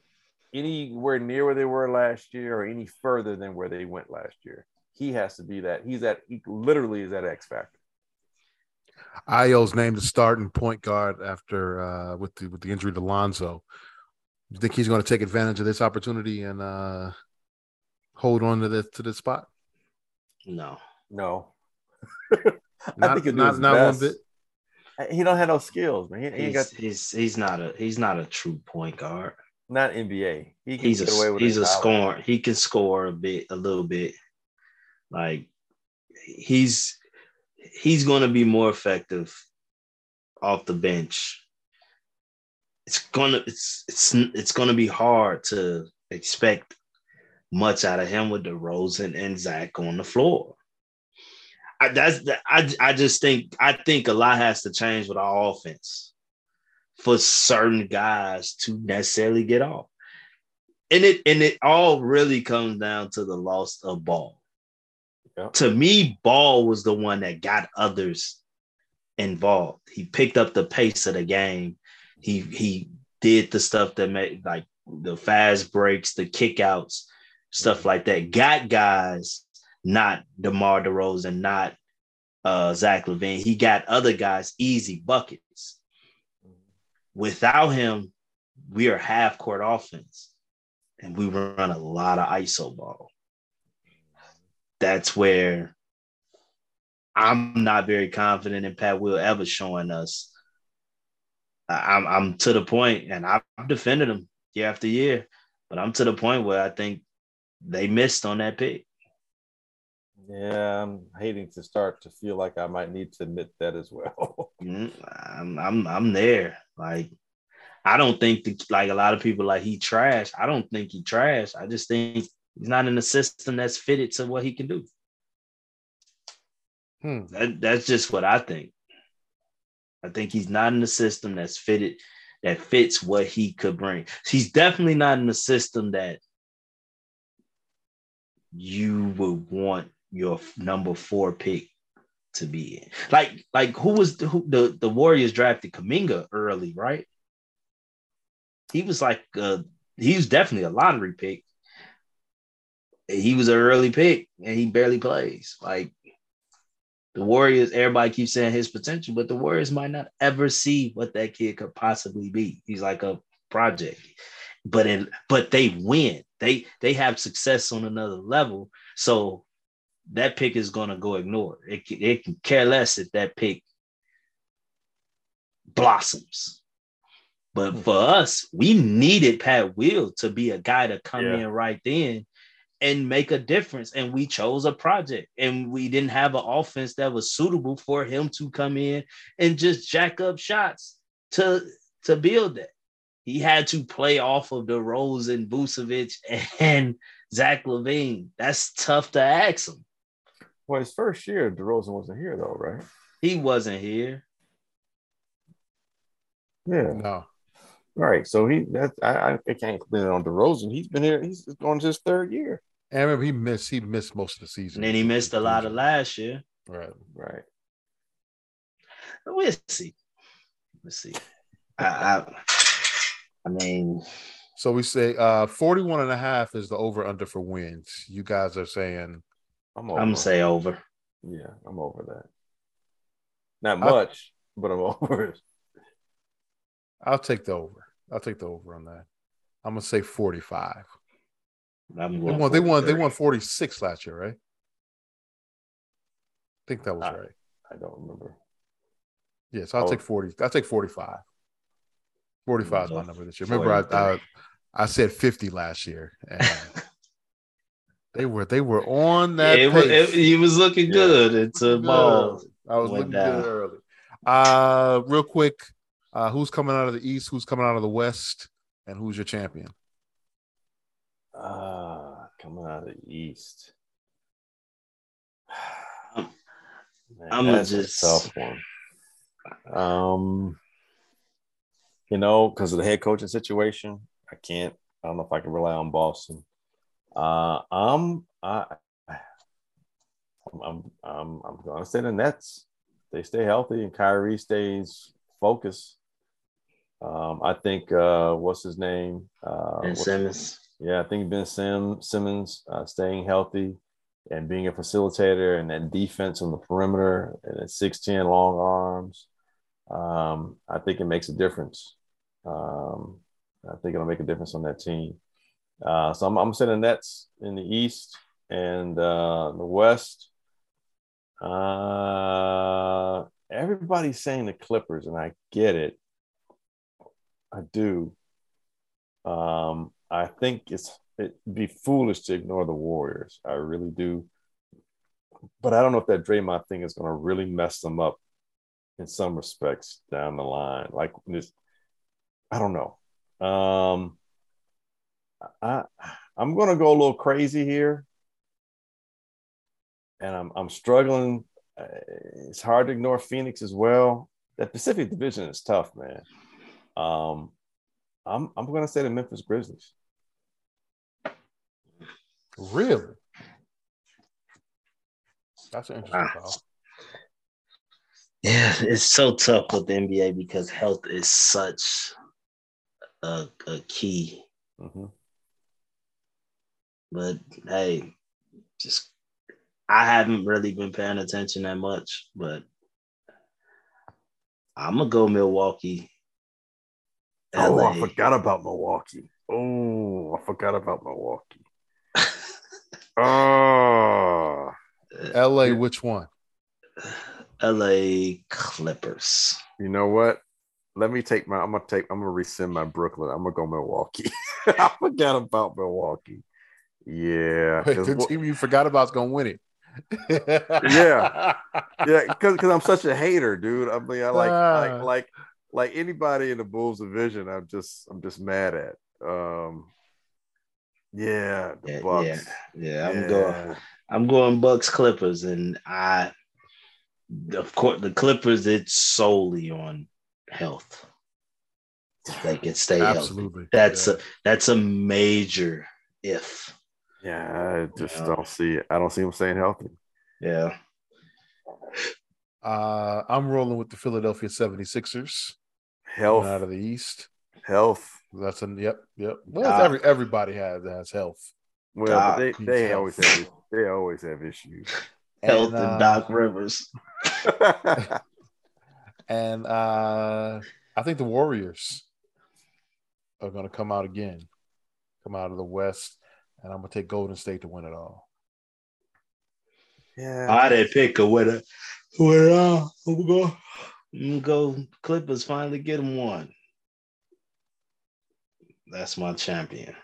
anywhere near where they were last year or any further than where they went last year. He has to be that. He's that. He literally is that X factor. Ayo's named the starting point guard after uh, with the with the injury to Lonzo. You think he's going to take advantage of this opportunity and uh, hold on to the to the spot? No, No, Not, I think he'll do not, his not one bit. Uh, he don't have no skills, man. He, he he's, got he's he's not a he's not a true point guard. not NBA. He can He's get away a with he's a scorer. He can score a bit, a little bit. Like he's he's going to be more effective off the bench. It's gonna it's it's it's gonna be hard to expect much out of him with DeRozan and Zach on the floor. I, that's I I just think I think a lot has to change with our offense for certain guys to necessarily get off. And it and it all really comes down to the loss of ball. Yeah. To me, ball was the one that got others involved. He picked up the pace of the game. He he did the stuff that made like the fast breaks, the kickouts, stuff like that. Got guys, not DeMar DeRozan, not uh, Zach LaVine. He got other guys easy buckets. Without him, we are half court offense, and we run a lot of ISO ball. That's where I'm not very confident in Pat Will ever showing us. I'm I'm to the point, and I've defended him year after year, but I'm to the point where I think they missed on that pick. Yeah, I'm hating to start to feel like I might need to admit that as well. Mm, I'm I'm I'm there. Like I don't think the, like a lot of people like he trash. I don't think he trash. I just think he's not in a system that's fitted to what he can do. Hmm. That, that's just what I think. I think he's not in a system that's fitted that fits what he could bring. He's definitely not in a system that you would want your number four pick to be in. Like, like who was the who, the, the Warriors drafted Kuminga early, right? He was like uh he was definitely a lottery pick. He was an early pick and he barely plays. Like the Warriors, everybody keeps saying his potential, but the Warriors might not ever see what that kid could possibly be. He's like a project. But in but they win. They they have success on another level. So that pick is gonna go ignored. It can, it can care less if that pick blossoms. But hmm. for us, we needed Pat Will to be a guy to come Yeah. in right then and make a difference. And we chose a project, and we didn't have an offense that was suitable for him to come in and just jack up shots to to build that. He had to play off of the Rose and Vucevic and Zach LaVine. That's tough to ask him. Well, his first year, DeRozan wasn't here though, right? He wasn't here. Yeah, No. right. So he that I, I can't blame it on DeRozan. He's been here. He's going to his third year. And I remember he missed he missed most of the season. And then he missed a lot of last year. Right. Right. We'll see. Let's see. I, I, I mean, So we say uh 41 and a half is the over under for wins. You guys are saying I'm over. I'm gonna say over. Yeah, I'm over that. Not I- much, but I'm over it. I'll take the over. I'll take the over on that. I'm gonna say 45. I'm They won, they won, they won 46 last year, right? I think that was Uh, right. I don't remember. Yes, I'll oh. take 40. I'll take 45. 45 is my number this year. Remember, I, I I said 50 last year. And they were they were on that. Yeah, it, was, it, he was looking Yeah. good until Good. ball. I was looking down. good early. Uh, real quick, uh, who's coming out of the East? Who's coming out of the West? And who's your champion? Ah, coming out of the East. I'm- Man, I'ma just- a tough one. Um, you know, because of the head coaching situation, I can't. I don't know if I can rely on Boston. Uh, I'm I, I'm I'm I'm, I'm gonna say the Nets. They stay healthy and Kyrie stays focused. Um, I think uh, what's his name? Uh, Ben Simmons. Yeah, I think Ben Sim, Simmons uh, staying healthy and being a facilitator and then defense on the perimeter and then 6'10 long arms. Um, I think it makes a difference. Um, I think it'll make a difference on that team. Uh, so I'm, I'm saying Nets in the East and uh, the West. Uh, everybody's saying the Clippers, and I get it. I do. Um, I think it's it'd be foolish to ignore the Warriors. I really do. But I don't know if that Draymond thing is going to really mess them up in some respects down the line. Like this, I don't know. Um, I I'm going to go a little crazy here, and I'm I'm struggling. Uh, It's hard to ignore Phoenix as well. That Pacific Division is tough, man. Um, I'm I'm going to say the Memphis Grizzlies. Really? That's an interesting Wow. call. Yeah, it's so tough with the NBA because health is such a, a key. hmm But hey, just I haven't really been paying attention that much, but I'm gonna go Milwaukee. Oh, I forgot about Milwaukee. Oh, I forgot about Milwaukee. Ah. Oh, LA, which one? LA Clippers. you know what? Let me take my. I'm gonna take. I'm gonna rescind my Brooklyn. I'm gonna go Milwaukee. I forgot about Milwaukee. Yeah, Wait, 'cause the what- team you forgot about is gonna win it. Yeah. yeah, because because I'm such a hater, dude. I mean, I like Ah. like like like anybody in the Bulls division. I'm just I'm just mad at. Um, yeah, the Yeah, Bucks. yeah, yeah. I'm Yeah. going. I'm going Bucks Clippers, and I, of course, the Clippers. It's solely on health. If They can stay healthy. That's Yeah. a that's a major if. Yeah, I just Yeah. don't see it. I don't see him staying healthy. Yeah. Uh, I'm rolling with the Philadelphia 76ers Health, out of the East. health. That's a yep, yep. Well, God. every everybody has has health. Well, God, they, they help. always have they always have issues. Health And, and, uh, Doc Rivers. And uh, I think the Warriors are going to come out again, come out of the West, and I'm going to take Golden State to win it all. yeah, I didn't pick a winner. Winner. I'm gonna go. I'm go. Clippers finally get them one. That's my champion.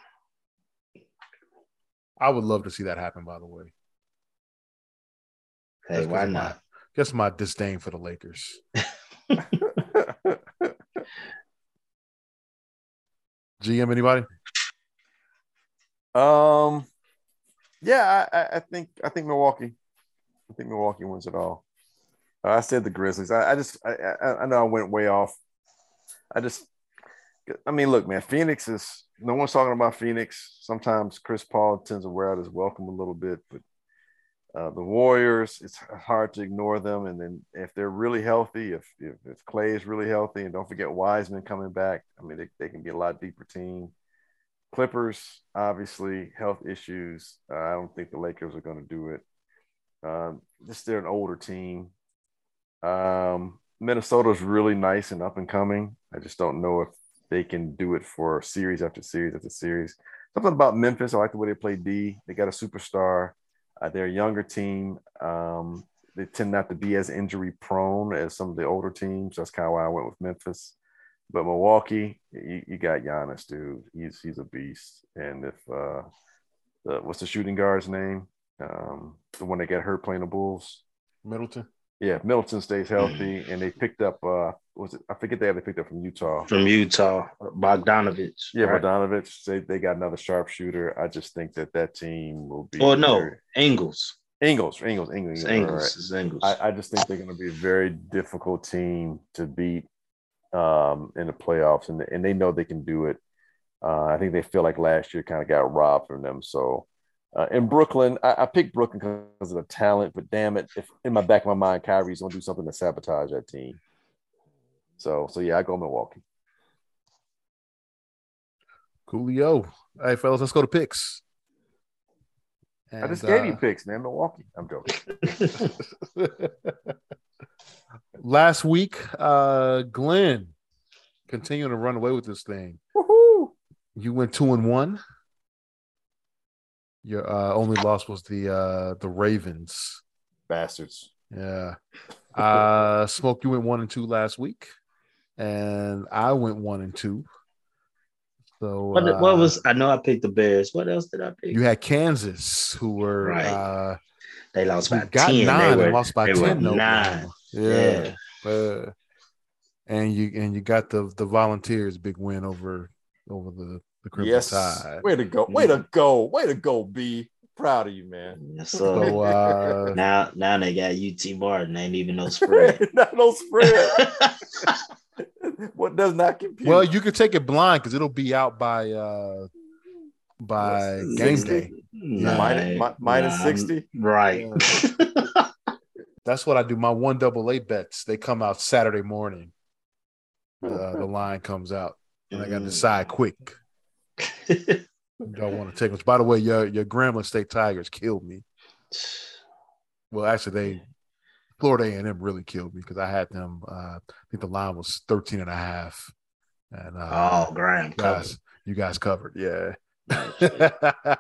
I would love to see that happen. By the way, Hey, Just 'cause why of my- not? Guess my disdain for the Lakers. GM, anybody? Um, yeah, I, I- think I think Milwaukee. I think Milwaukee wins it all. Uh, I said the Grizzlies. I, I just I, I I know I went way off. I just I mean, look, man, Phoenix is no one's talking about Phoenix. Sometimes Chris Paul tends to wear out his welcome a little bit, but uh, the Warriors, it's hard to ignore them. And then if they're really healthy, if, if if Clay is really healthy, and don't forget Wiseman coming back, I mean, they, they can be a lot deeper team. Clippers, obviously, health issues. Uh, I don't think the Lakers are going to do it. Um, just they're an older team. Um, Minnesota's really nice and up and coming. I just don't know if they can do it for series after series after series. Something about Memphis. I like the way they play D. They got a superstar. Uh, they're a younger team. Um, they tend not to be as injury prone as some of the older teams. That's kind of why I went with Memphis. But Milwaukee, you, you got Giannis, dude. He's he's a beast. And if uh, the, what's the shooting guard's name? Um, the one that got hurt playing the Bulls. Middleton. Yeah, Middleton stays healthy, and they picked up. Uh, was it? I forget they had they picked up from Utah. From Utah, Bogdanovich. Yeah, right? Bogdanovich. They they got another sharpshooter. I just think that that team will be. Oh no, very- Ingles. Ingles, Ingles, Ingles, Ingles. Ingles. right. Ingles. I, I just think they're going to be a very difficult team to beat um, in the playoffs, and and they know they can do it. Uh, I think they feel like last year kind of got robbed from them. So uh, in Brooklyn, I, I picked Brooklyn because of the talent, but damn it, if in my back of my mind, Kyrie's going to do something to sabotage that team. So so yeah, I go Milwaukee. Coolio. Hey, fellas, let's go to picks. I just And, gave you uh, picks, man. Milwaukee. I'm joking. Last week, uh, Glenn continuing to run away with this thing. Woohoo! You went two and one. Your uh, only loss was the uh, the Ravens. Bastards. Yeah. Uh, Smoke, you went one and two last week, and I went one and two. So What, uh, what was I know I picked the Bears. What else did I pick? you had Kansas, who were Right. uh, they lost by got 10. nine they were, and lost by they were ten. to nine. Oklahoma. Yeah. Uh, and you and you got the the Volunteers big win over over the the Crimson Yes. Tide. Way to go. Way to go. Way to go, B. Proud of you, man. Yes, sir. So uh, now now they got UT Martin. Ain't even no spread. Not no spread. what does not compute? well, you could take it blind because it'll be out by uh by game 60? day. Nah, minus, mi- nah, 60. Right. That's what I do. My one double A bets they come out Saturday morning. Uh, the line comes out, and I got to decide quick. Don't want to take them. By the way, your your Grambling State Tigers killed me. Well, actually, they Florida A and M really killed me because I had them. Uh, I think the line was 13 and a half. And uh, oh, Graham you guys, you guys covered, yeah. Covered.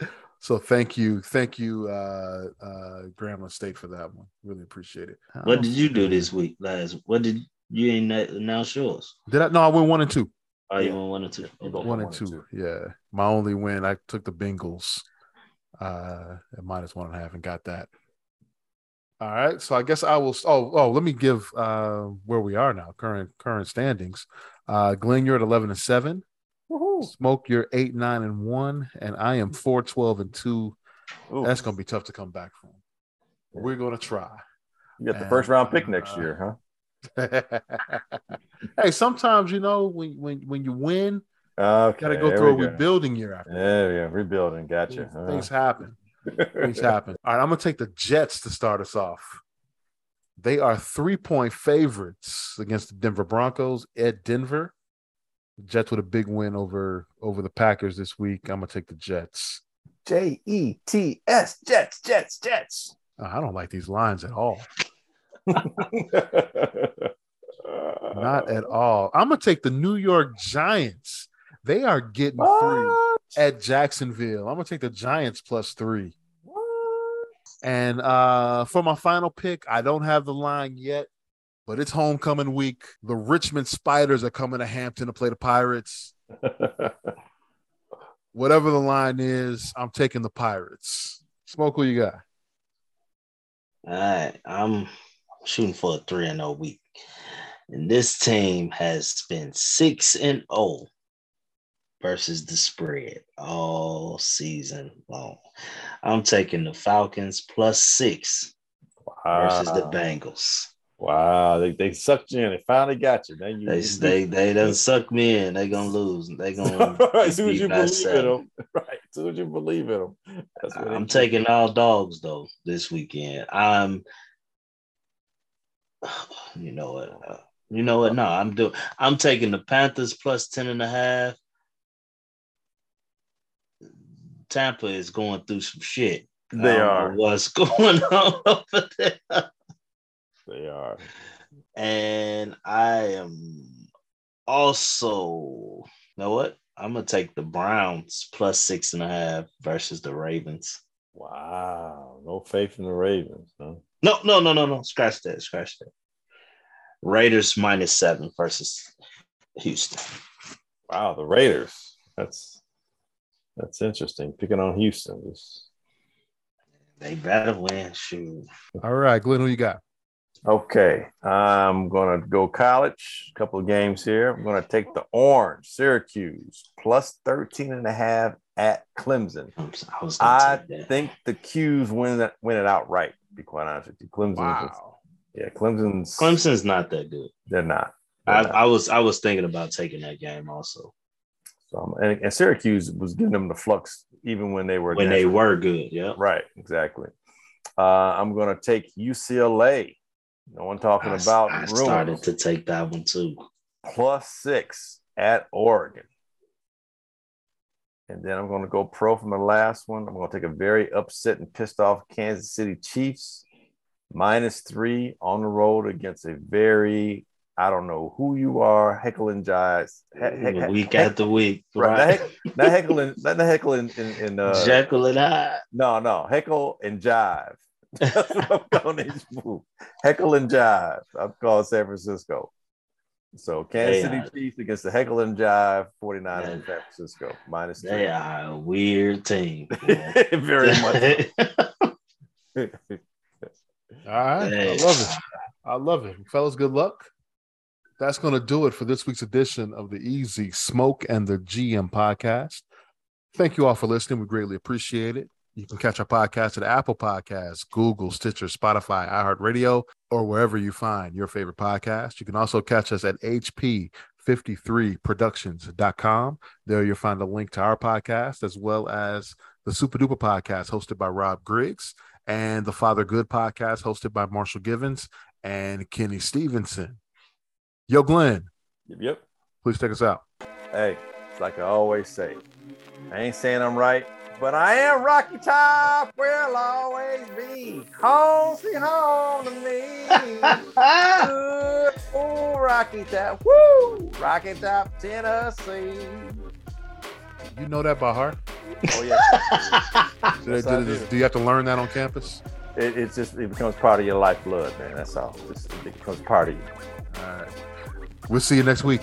so thank you, thank you, uh, uh, Grambling State for that one. Really appreciate it. What did you do this week, last? What did you ain't announce yours? Did I? No, I went one and two. Oh, you Yeah. went one or two. You both One went and two. Yeah, my only win. I took the Bengals uh, at minus one and a half and got that. All right, so I guess I will. Oh, oh, let me give uh, where we are now. Current current standings. Uh, Glenn, you're at eleven and seven. Smoke, you're eight nine and one, and I am four twelve and two. Ooh, That's gonna be tough to come back from. We're gonna try. you got the first round pick next year, huh? hey, sometimes you know when when when you win, Okay. you gotta go through a go. rebuilding year after. Yeah, go. Rebuilding. Gotcha. Things, Uh, things happen. Things happen. All right, I'm gonna take the Jets to start us off. They are three point favorites against the Denver Broncos at Denver. Jets with a big win over over the Packers this week. I'm gonna take the Jets. J E T S. Jets. Jets. Jets. Uh, I don't like these lines at all. Not at all. I'm gonna take the New York Giants. They are getting three at Jacksonville. I'm gonna take the Giants plus three. What? And uh for my final pick, I don't have the line yet, but it's homecoming week. The Richmond Spiders are coming to Hampton to play the Pirates. Whatever the line is, I'm taking the Pirates. Smoke who you got? All right, I'm shooting for a three and zero week, and this team has been six and zero versus the spread all season long. I'm taking the Falcons plus six versus the Bengals. Wow, they, they sucked you in. They finally got you. Then you They they they done suck me in. They gonna lose. They gonna. as soon as you believe in them, right? Soon as you believe in them, that's I'm taking all dogs though this weekend. I'm. You know what? uh, you know what? No, I'm doing. I'm taking the Panthers plus 10 and a half. Tampa is going through some shit. They are. What's going on over there? They are. And I am also, you know what? I'm gonna take the Browns plus six and a half versus the Ravens. Wow, no faith in the Ravens. Huh? No, no, no, no, no. Scratch that. Scratch that. Raiders minus seven versus Houston. Wow, the Raiders. That's that's interesting. Picking on Houston. Just, They better win. Shoot. All right, Glenn, who you got? Okay, I'm gonna go college. A couple of games here. I'm gonna take the Orange Syracuse plus 13 and a half at Clemson. I'm s- I was I think the Qs win it win it outright. To be quite honest with you, Clemson. Wow. Yeah, Clemson's. Clemson's not that good. They're not. They're I, not. I was I was thinking about taking that game also So, um, and, and Syracuse was giving them the flux even when they were when they were good. Yeah. right. Exactly. Uh, I'm going to take UCLA. No one talking I, about I rumors. started to take that one too. plus six at Oregon. And then I'm going to go pro from the last one. I'm going to take a very upset and pissed off Kansas City Chiefs minus three on the road against a very I don't know who you are, heckling giants. He, he, week heck, after week, right? right. Not, heckling, not heckling in, in uh, Jekyll and Hyde. No, no, heckle and jive. That's what I'm calling this move. Heckle and jive. I'm calling San Francisco. So Kansas City are, Chiefs against the Heckle and Jive 49 in San Francisco minus. They three. are a weird team. Very much. All right. Hey. I love it. I love it. Fellas, good luck. That's going to do it for this week's edition of the Easy Smoke and the GM podcast. Thank you all for listening. We greatly appreciate it. You can catch our podcast at Apple Podcasts, Google, Stitcher, Spotify, iHeartRadio, or wherever you find your favorite podcast. You can also catch us at HP53productions.com. There you'll find a link to our podcast as well as the Super Duper podcast hosted by Rob Griggs and the Father Good podcast hosted by Marshall Givens and Kenny Stevenson. Yo, Glenn. Yep. yep. Please take us out. Hey, it's like I always say. I ain't saying I'm right, but I am Rocky Top. Will always be home, sweet home to me. Good old Rocky Top. Woo! Rocky Top, Tennessee. You know that by heart? Oh yeah. did, did, do. do you have to learn that on campus? It, it's just it becomes part of your lifeblood, man. That's all. It's, it becomes part of you. All right. We'll see you next week.